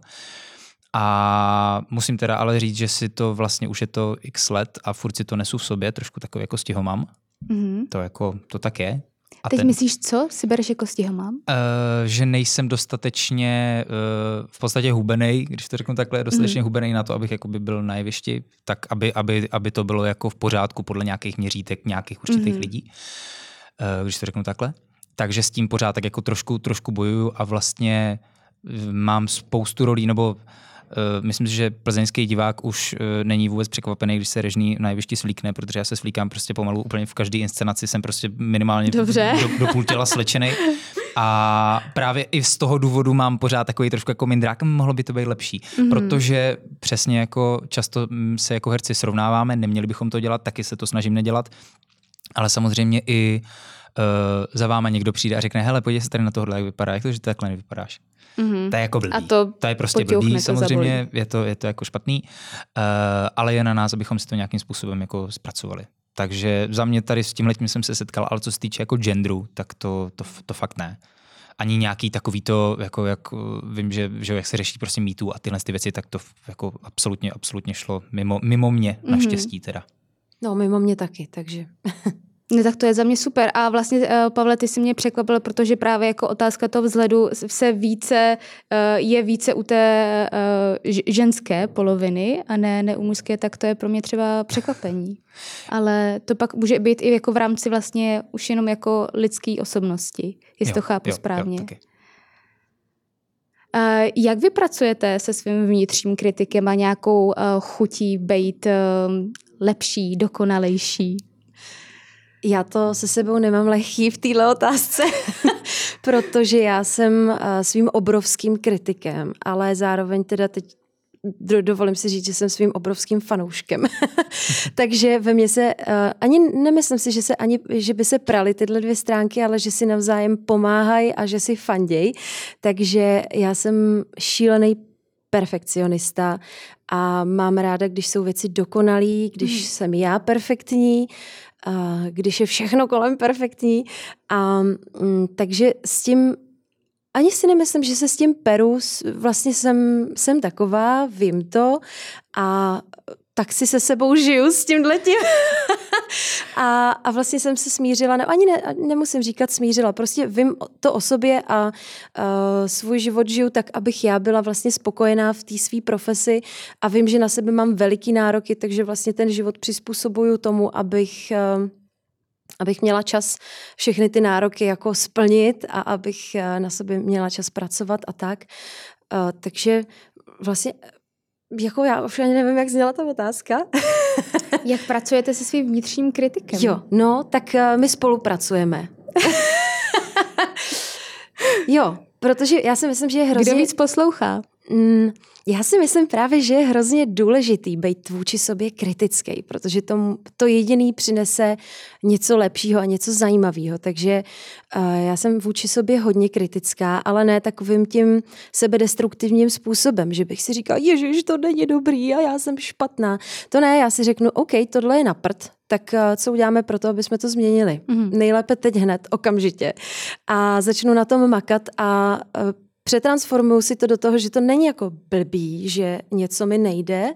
A musím teda ale říct, že si to vlastně už je to x let a furt si to nesu v sobě, trošku takový jako mám. Mm-hmm. To jako, to tak je. A Teď ten, myslíš co? Si bereš jako mám? Uh, že nejsem dostatečně uh, v podstatě hubený, když to řeknu takhle, dostatečně mm. hubený na to, abych jakoby byl na jevišti, tak aby, aby, aby to bylo jako v pořádku podle nějakých měřítek nějakých určitých mm. lidí, uh, když to řeknu takhle. Takže s tím pořád tak jako trošku, trošku bojuju a vlastně mám spoustu rolí, nebo Eh, myslím si, že plzeňský divák už eh, není vůbec překvapený, když se režný na jevišti svlíkne, protože já se svlíkám prostě pomalu úplně v každé inscenaci, jsem prostě minimálně Dobře. Do, do půl těla slečený. A právě i z toho důvodu mám pořád takový trošku jako mindrák, mohlo by to být lepší. Mm-hmm. Protože přesně jako často se jako herci srovnáváme, neměli bychom to dělat, taky se to snažím nedělat. Ale samozřejmě i uh, za váma někdo přijde a řekne, hele, podívej se tady na tohle, jak vypadá, jak to, že takhle nevypadáš. Mm-hmm. To je jako blbý. A to, to je prostě blbý, samozřejmě je to, je to jako špatný, uh, ale je na nás, abychom si to nějakým způsobem jako zpracovali. Takže za mě tady s tím letím jsem se setkal, ale co se týče jako genderu, tak to, to, to fakt ne. Ani nějaký takový to, jako jak vím, že, že jak se řeší prostě mýtu a tyhle ty věci, tak to jako absolutně, absolutně šlo mimo, mimo mě, mm-hmm. naštěstí teda. No, mimo mě taky, takže No tak to je za mě super. A vlastně, uh, Pavle, ty jsi mě překvapil, protože právě jako otázka toho vzhledu se více, uh, je více u té uh, ženské poloviny a ne, ne u mužské, tak to je pro mě třeba překvapení. Ale to pak může být i jako v rámci vlastně už jenom jako lidské osobnosti, jestli jo, to chápu jo, správně. Jo, taky. Jak vy pracujete se svým vnitřním kritikem a nějakou chutí být lepší, dokonalejší? Já to se sebou nemám lehký v téhle otázce, protože já jsem eh, svým obrovským kritikem, ale zároveň teda teď dovolím si říct, že jsem svým obrovským fanouškem. Takže ve mně se, uh, ani nemyslím si, že, se ani, že by se prali tyhle dvě stránky, ale že si navzájem pomáhají a že si fanděj. Takže já jsem šílený perfekcionista a mám ráda, když jsou věci dokonalý, když mm. jsem já perfektní, když je všechno kolem perfektní. A, mm, takže s tím ani si nemyslím, že se s tím peru, vlastně jsem, jsem taková, vím to a tak si se sebou žiju s tím letím. a, a vlastně jsem se smířila, ne, ani ne, nemusím říkat smířila, prostě vím to o sobě a uh, svůj život žiju tak, abych já byla vlastně spokojená v té své profesi a vím, že na sebe mám veliký nároky, takže vlastně ten život přizpůsobuju tomu, abych uh, abych měla čas všechny ty nároky jako splnit a abych eh, na sobě měla čas pracovat a tak. Uh, takže vlastně jako já už ani nevím, jak zněla ta otázka. jak pracujete se svým vnitřním kritikem? Jo, no, tak uh, my spolupracujeme. jo, protože já si myslím, že je hrozně... Kdo víc poslouchá? Mm, já si myslím právě, že je hrozně důležitý být vůči sobě kritický, protože to, to jediný přinese něco lepšího a něco zajímavého. Takže uh, já jsem vůči sobě hodně kritická, ale ne takovým tím sebedestruktivním způsobem, že bych si říkala, ježiš, to není dobrý a já jsem špatná. To ne, já si řeknu, OK, tohle je na prd, tak uh, co uděláme pro to, aby jsme to změnili? Mm-hmm. Nejlépe teď hned, okamžitě. A začnu na tom makat a uh, přetransformuju si to do toho, že to není jako blbý, že něco mi nejde,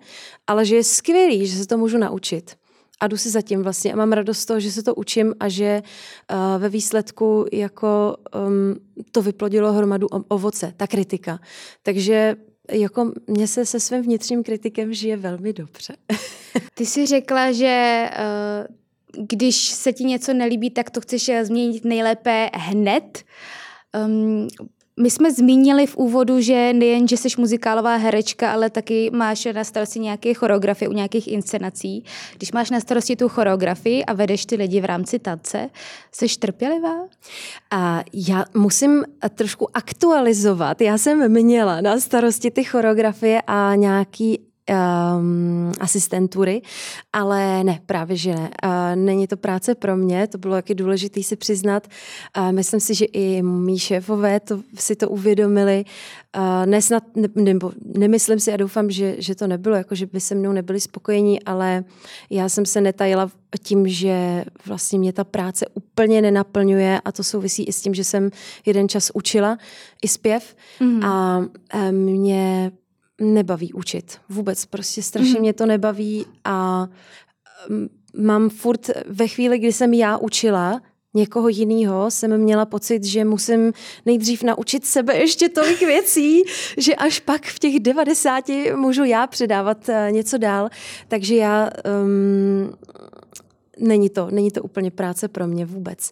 ale že je skvělý, že se to můžu naučit. A jdu si zatím vlastně a mám radost z toho, že se to učím a že uh, ve výsledku jako um, to vyplodilo hromadu ovoce, ta kritika. Takže jako mně se se svým vnitřním kritikem žije velmi dobře. Ty jsi řekla, že uh, když se ti něco nelíbí, tak to chceš změnit nejlépe hned. Um, my jsme zmínili v úvodu, že nejen, že jsi muzikálová herečka, ale taky máš na starosti nějaké choreografie u nějakých inscenací. Když máš na starosti tu choreografii a vedeš ty lidi v rámci tance, jsi trpělivá? A já musím trošku aktualizovat. Já jsem měla na starosti ty choreografie a nějaký um, asistentury, ale ne, právě že ne. Uh, není to práce pro mě, to bylo taky důležité si přiznat. Uh, myslím si, že i mý šéfové to, si to uvědomili. Uh, nesnad, ne, nebo nemyslím si a doufám, že, že to nebylo, jako že by se mnou nebyli spokojení, ale já jsem se netajila tím, že vlastně mě ta práce úplně nenaplňuje a to souvisí i s tím, že jsem jeden čas učila i zpěv mm-hmm. a mě nebaví učit. Vůbec, prostě strašně mm. mě to nebaví a mm, mám furt ve chvíli, kdy jsem já učila, někoho jiného, jsem měla pocit, že musím nejdřív naučit sebe ještě tolik věcí, že až pak v těch 90 můžu já předávat eh, něco dál. Takže já um, není to, není to úplně práce pro mě vůbec.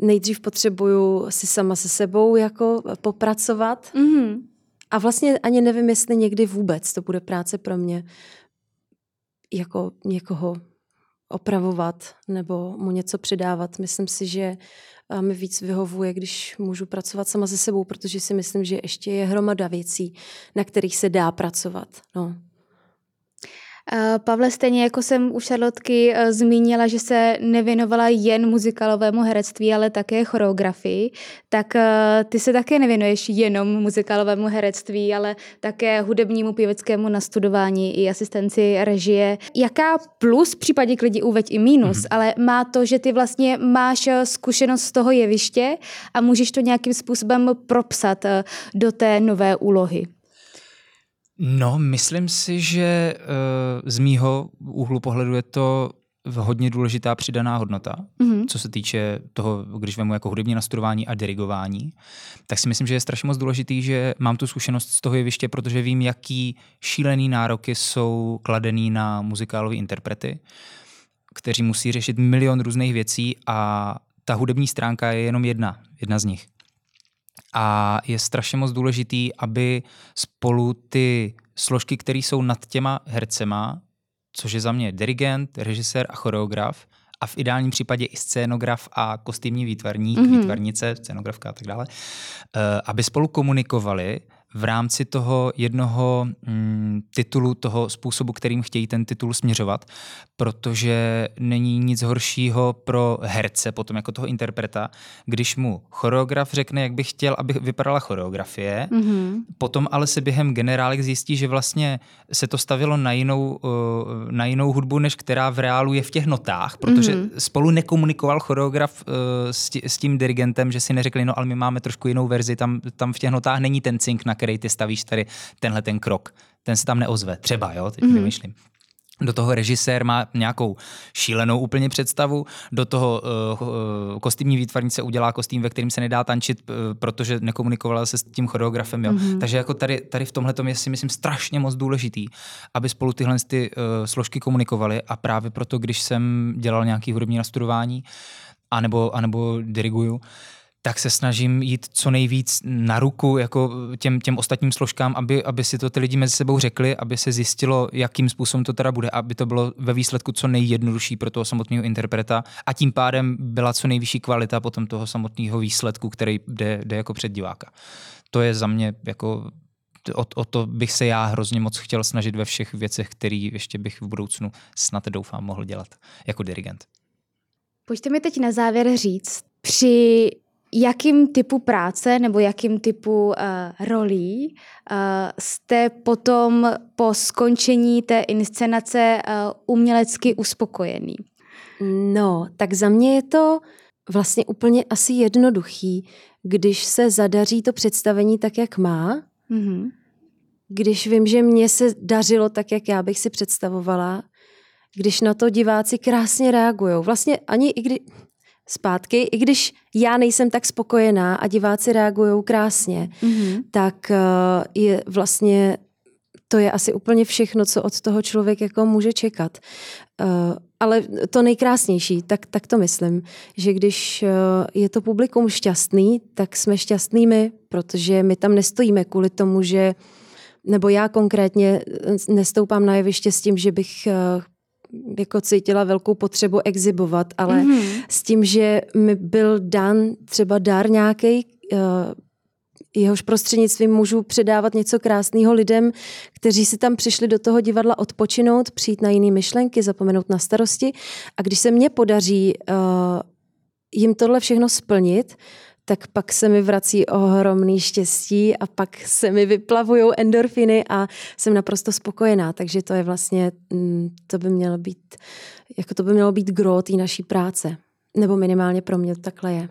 Nejdřív potřebuju si sama se sebou jako popracovat. Mm-hmm a vlastně ani nevím, jestli někdy vůbec to bude práce pro mě jako někoho opravovat nebo mu něco předávat. Myslím si, že mi víc vyhovuje, když můžu pracovat sama se sebou, protože si myslím, že ještě je hromada věcí, na kterých se dá pracovat. No. Eh, Pavle, stejně jako jsem u Šarlotky eh, zmínila, že se nevěnovala jen muzikálovému herectví, ale také choreografii, tak eh, ty se také nevěnuješ jenom muzikálovému herectví, ale také hudebnímu pěveckému nastudování i asistenci režie. Jaká plus, v případě klidně uveď i mínus, mm-hmm. ale má to, že ty vlastně máš zkušenost z toho jeviště a můžeš to nějakým způsobem propsat do té nové úlohy? No, myslím si, že uh, z mýho úhlu pohledu je to hodně důležitá přidaná hodnota, mm-hmm. co se týče toho, když vemu jako hudební nastudování a dirigování, tak si myslím, že je strašně moc důležitý, že mám tu zkušenost z toho jeviště, protože vím, jaký šílený nároky jsou kladený na muzikálové interprety, kteří musí řešit milion různých věcí a ta hudební stránka je jenom jedna, jedna z nich. A je strašně moc důležitý, aby spolu ty složky, které jsou nad těma hercema, což je za mě dirigent, režisér a choreograf, a v ideálním případě i scénograf a kostýmní výtvarník, mm-hmm. výtvarnice, scénografka a tak dále, eh, aby spolu komunikovali v rámci toho jednoho mm, titulu, toho způsobu, kterým chtějí ten titul směřovat, protože není nic horšího pro herce, potom jako toho interpreta, když mu choreograf řekne, jak by chtěl, aby vypadala choreografie, mm-hmm. potom ale se během generálek zjistí, že vlastně se to stavilo na jinou, uh, na jinou hudbu, než která v reálu je v těch notách, protože mm-hmm. spolu nekomunikoval choreograf s, tí, s tím dirigentem, že si neřekli, no ale my máme trošku jinou verzi, tam, tam v těch notách není ten cink, na který ty stavíš tady tenhle ten krok. Ten se tam neozve, třeba, jo, teď mm-hmm. vymýšlím. do toho režisér má nějakou šílenou úplně představu, do toho uh, kostýmní výtvarnice udělá kostým, ve kterým se nedá tančit, uh, protože nekomunikovala se s tím choreografem. Jo. Mm-hmm. Takže jako tady, tady v tomhle je si myslím strašně moc důležitý, aby spolu tyhle ty, uh, složky komunikovaly a právě proto, když jsem dělal nějaký hudební nastudování, anebo, anebo diriguju, tak se snažím jít co nejvíc na ruku jako těm, těm ostatním složkám, aby, aby si to ty lidi mezi sebou řekli, aby se zjistilo, jakým způsobem to teda bude, aby to bylo ve výsledku co nejjednodušší pro toho samotného interpreta a tím pádem byla co nejvyšší kvalita potom toho samotného výsledku, který jde, jde jako před diváka. To je za mě jako o, o to bych se já hrozně moc chtěl snažit ve všech věcech, které ještě bych v budoucnu snad doufám mohl dělat jako dirigent. Pojďte mi teď na závěr říct, při jakým typu práce nebo jakým typu uh, rolí uh, jste potom po skončení té inscenace uh, umělecky uspokojený? No, tak za mě je to vlastně úplně asi jednoduchý, když se zadaří to představení tak, jak má, mm-hmm. když vím, že mně se dařilo tak, jak já bych si představovala, když na to diváci krásně reagují. Vlastně ani i kdy, zpátky, i když já nejsem tak spokojená a diváci reagují krásně, mm-hmm. tak uh, je vlastně to je asi úplně všechno, co od toho člověk jako může čekat. Uh, ale to nejkrásnější, tak, tak to myslím, že když uh, je to publikum šťastný, tak jsme šťastnými, protože my tam nestojíme kvůli tomu, že nebo já konkrétně nestoupám na jeviště s tím, že bych uh, jako cítila velkou potřebu exibovat, ale mm-hmm. s tím, že mi byl dan třeba dar nějaký, uh, jehož prostřednictvím můžu předávat něco krásného lidem, kteří si tam přišli do toho divadla odpočinout, přijít na jiné myšlenky, zapomenout na starosti. A když se mně podaří uh, jim tohle všechno splnit, tak pak se mi vrací ohromný štěstí a pak se mi vyplavují endorfiny a jsem naprosto spokojená. Takže to je vlastně, mm, to by mělo být, jako to by mělo být gro té naší práce. Nebo minimálně pro mě takhle je.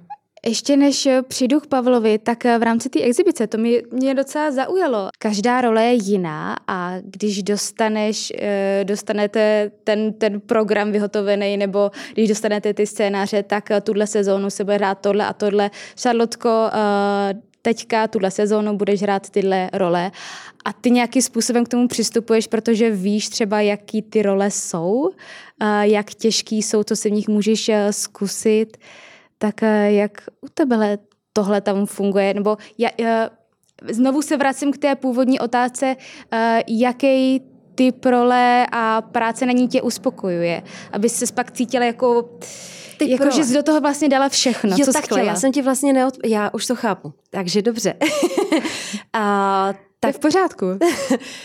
Ještě než eh, přijdu k Pavlovi, tak eh, v rámci té exibice, to mě, mě docela zaujalo. Každá role je jiná a když dostaneš, eh, dostanete ten, ten program vyhotovený nebo když dostanete ty scénáře, tak tuhle sezónu se bude hrát tohle a tohle. Šarlotko, teďka tuhle sezónu budeš hrát tyhle role a ty nějakým způsobem k tomu přistupuješ, protože víš třeba, jaký ty role jsou, jak těžký jsou, co si v nich můžeš zkusit tak eh, jak u tebe tohle tam funguje? Nebo já, já, znovu se vracím k té původní otázce, eh, jaký typ role a práce na ní tě uspokojuje, aby se pak cítila jako ty jako, že jsi do toho vlastně dala všechno, jo, co tak já jsem ti vlastně neod... Já už to chápu, takže dobře. a, tak... To v pořádku.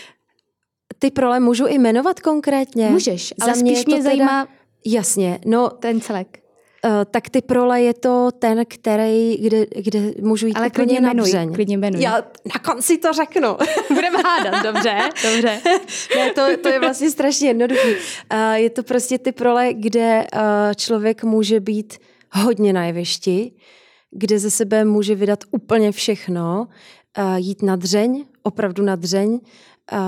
ty role můžu i jmenovat konkrétně? Můžeš, ale Za mě spíš mě teda... zajímá Jasně, no ten celek. Uh, tak ty prole je to ten, který, kde, kde můžu jít Ale klidně na jmenuj, dřeň. klidně jmenuj. Já na konci to řeknu. Budeme hádat, dobře, dobře. ne, to, to je vlastně strašně jednoduché. Uh, je to prostě ty prole, kde uh, člověk může být hodně na jevišti, kde ze sebe může vydat úplně všechno, uh, jít na dřeň, opravdu na dřeň, uh,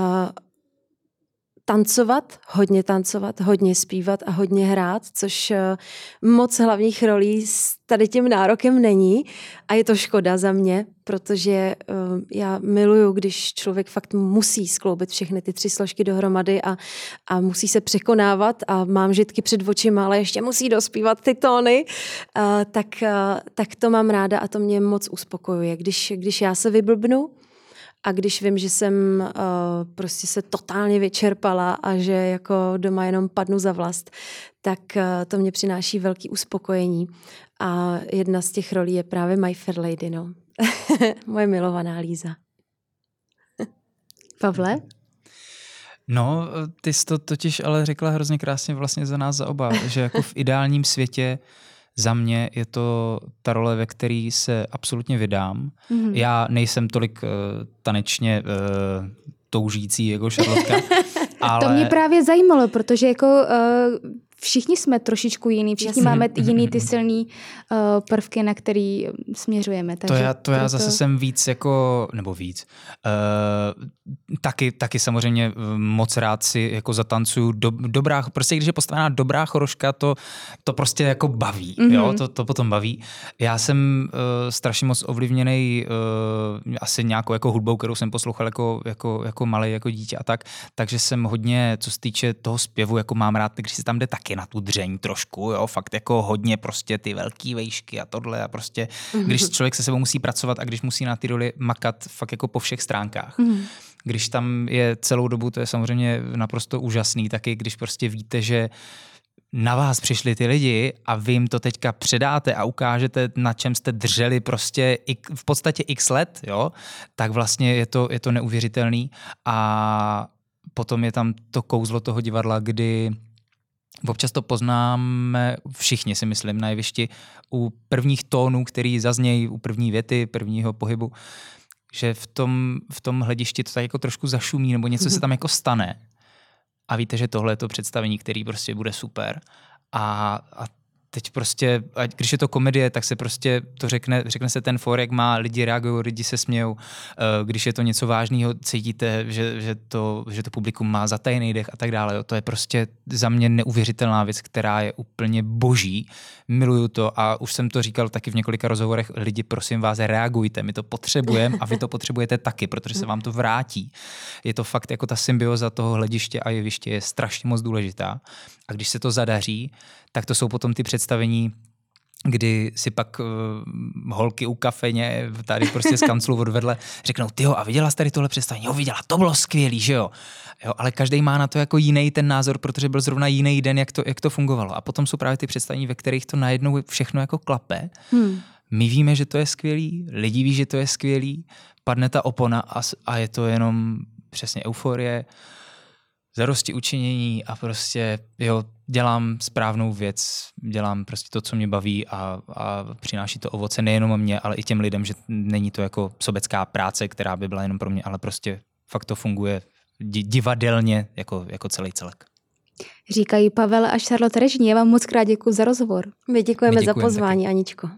tancovat, hodně tancovat, hodně zpívat a hodně hrát, což eh, moc hlavních rolí s tady tím nárokem není a je to škoda za mě, protože uh, já miluju, když člověk fakt musí skloubit všechny ty tři složky dohromady a, a musí se překonávat a mám žitky před očima, ale ještě musí dospívat ty tóny, uh, tak, tak to mám ráda a to mě moc uspokojuje. Když, když já se vyblbnu, a když vím, že jsem uh, prostě se totálně vyčerpala a že jako doma jenom padnu za vlast, tak uh, to mě přináší velký uspokojení. A jedna z těch rolí je právě My Fair Lady, no. Moje milovaná Líza. Pavle? No, ty jsi to totiž ale řekla hrozně krásně vlastně za nás za oba, že jako v ideálním světě za mě je to ta role, ve které se absolutně vydám. Mm-hmm. Já nejsem tolik uh, tanečně uh, toužící jako Šarlotka. ale... To mě právě zajímalo, protože jako uh, všichni jsme trošičku jiný, všichni Jasně. máme jiný ty silný uh, prvky, na který směřujeme. To Takže já, to já proto- zase jsem víc jako, nebo víc, uh, taky, taky samozřejmě eh, moc rád si jako zatancuju do, dobrá, prostě když je postavená dobrá choroška, to, to prostě jako baví, mm-hmm. jo, to, to potom baví. Já jsem uh, strašně moc ovlivněný uh, asi nějakou jako hudbou, kterou jsem poslouchal jako, jako, jako malý, jako dítě a tak, takže jsem hodně, co se týče toho zpěvu, jako mám rád, když se tam jde taky na tu dřeň trošku, jo, fakt jako hodně prostě ty velký vejšky a tohle a prostě, mm-hmm. když člověk se sebou musí pracovat a když musí na ty roli makat fakt jako po všech stránkách. Mm-hmm. Když tam je celou dobu, to je samozřejmě naprosto úžasný, taky když prostě víte, že na vás přišli ty lidi a vy jim to teďka předáte a ukážete, na čem jste drželi prostě ik, v podstatě x let, jo, tak vlastně je to, je to neuvěřitelný a potom je tam to kouzlo toho divadla, kdy Občas to poznáme všichni, si myslím, na jevišti u prvních tónů, který zaznějí, u první věty, prvního pohybu, že v tom, v tom hledišti to tak jako trošku zašumí nebo něco se tam jako stane. A víte, že tohle je to představení, který prostě bude super. A, a teď prostě, ať když je to komedie, tak se prostě to řekne, řekne se ten for, jak má, lidi reagují, lidi se smějou. Eh, Když je to něco vážného, cítíte, že, že, to, že to publikum má zatajený dech a tak dále. To je prostě za mě neuvěřitelná věc, která je úplně boží. Miluju to a už jsem to říkal taky v několika rozhovorech. Lidi, prosím vás, reagujte, my to potřebujeme a vy to potřebujete taky, protože se vám to vrátí. Je to fakt jako ta symbioza toho hlediště a jeviště je strašně moc důležitá. A když se to zadaří, tak to jsou potom ty představení, kdy si pak uh, holky u kafeně tady prostě z kanclu odvedle řeknou, ty a viděla jsi tady tohle představení? Jo, viděla, to bylo skvělý, že jo? jo ale každý má na to jako jiný ten názor, protože byl zrovna jiný den, jak to, jak to fungovalo. A potom jsou právě ty představení, ve kterých to najednou všechno jako klape. Hmm. My víme, že to je skvělý, lidi ví, že to je skvělý, padne ta opona a, a je to jenom přesně euforie, zarosti učinění a prostě jo, dělám správnou věc, dělám prostě to, co mě baví a, a přináší to ovoce nejenom mě, ale i těm lidem, že není to jako sobecká práce, která by byla jenom pro mě, ale prostě fakt to funguje di- divadelně jako, jako celý celek. Říkají Pavel a Charlotte Režní. Já vám moc krát děkuji za rozhovor. My děkujeme My za děkujeme pozvání, Aničko.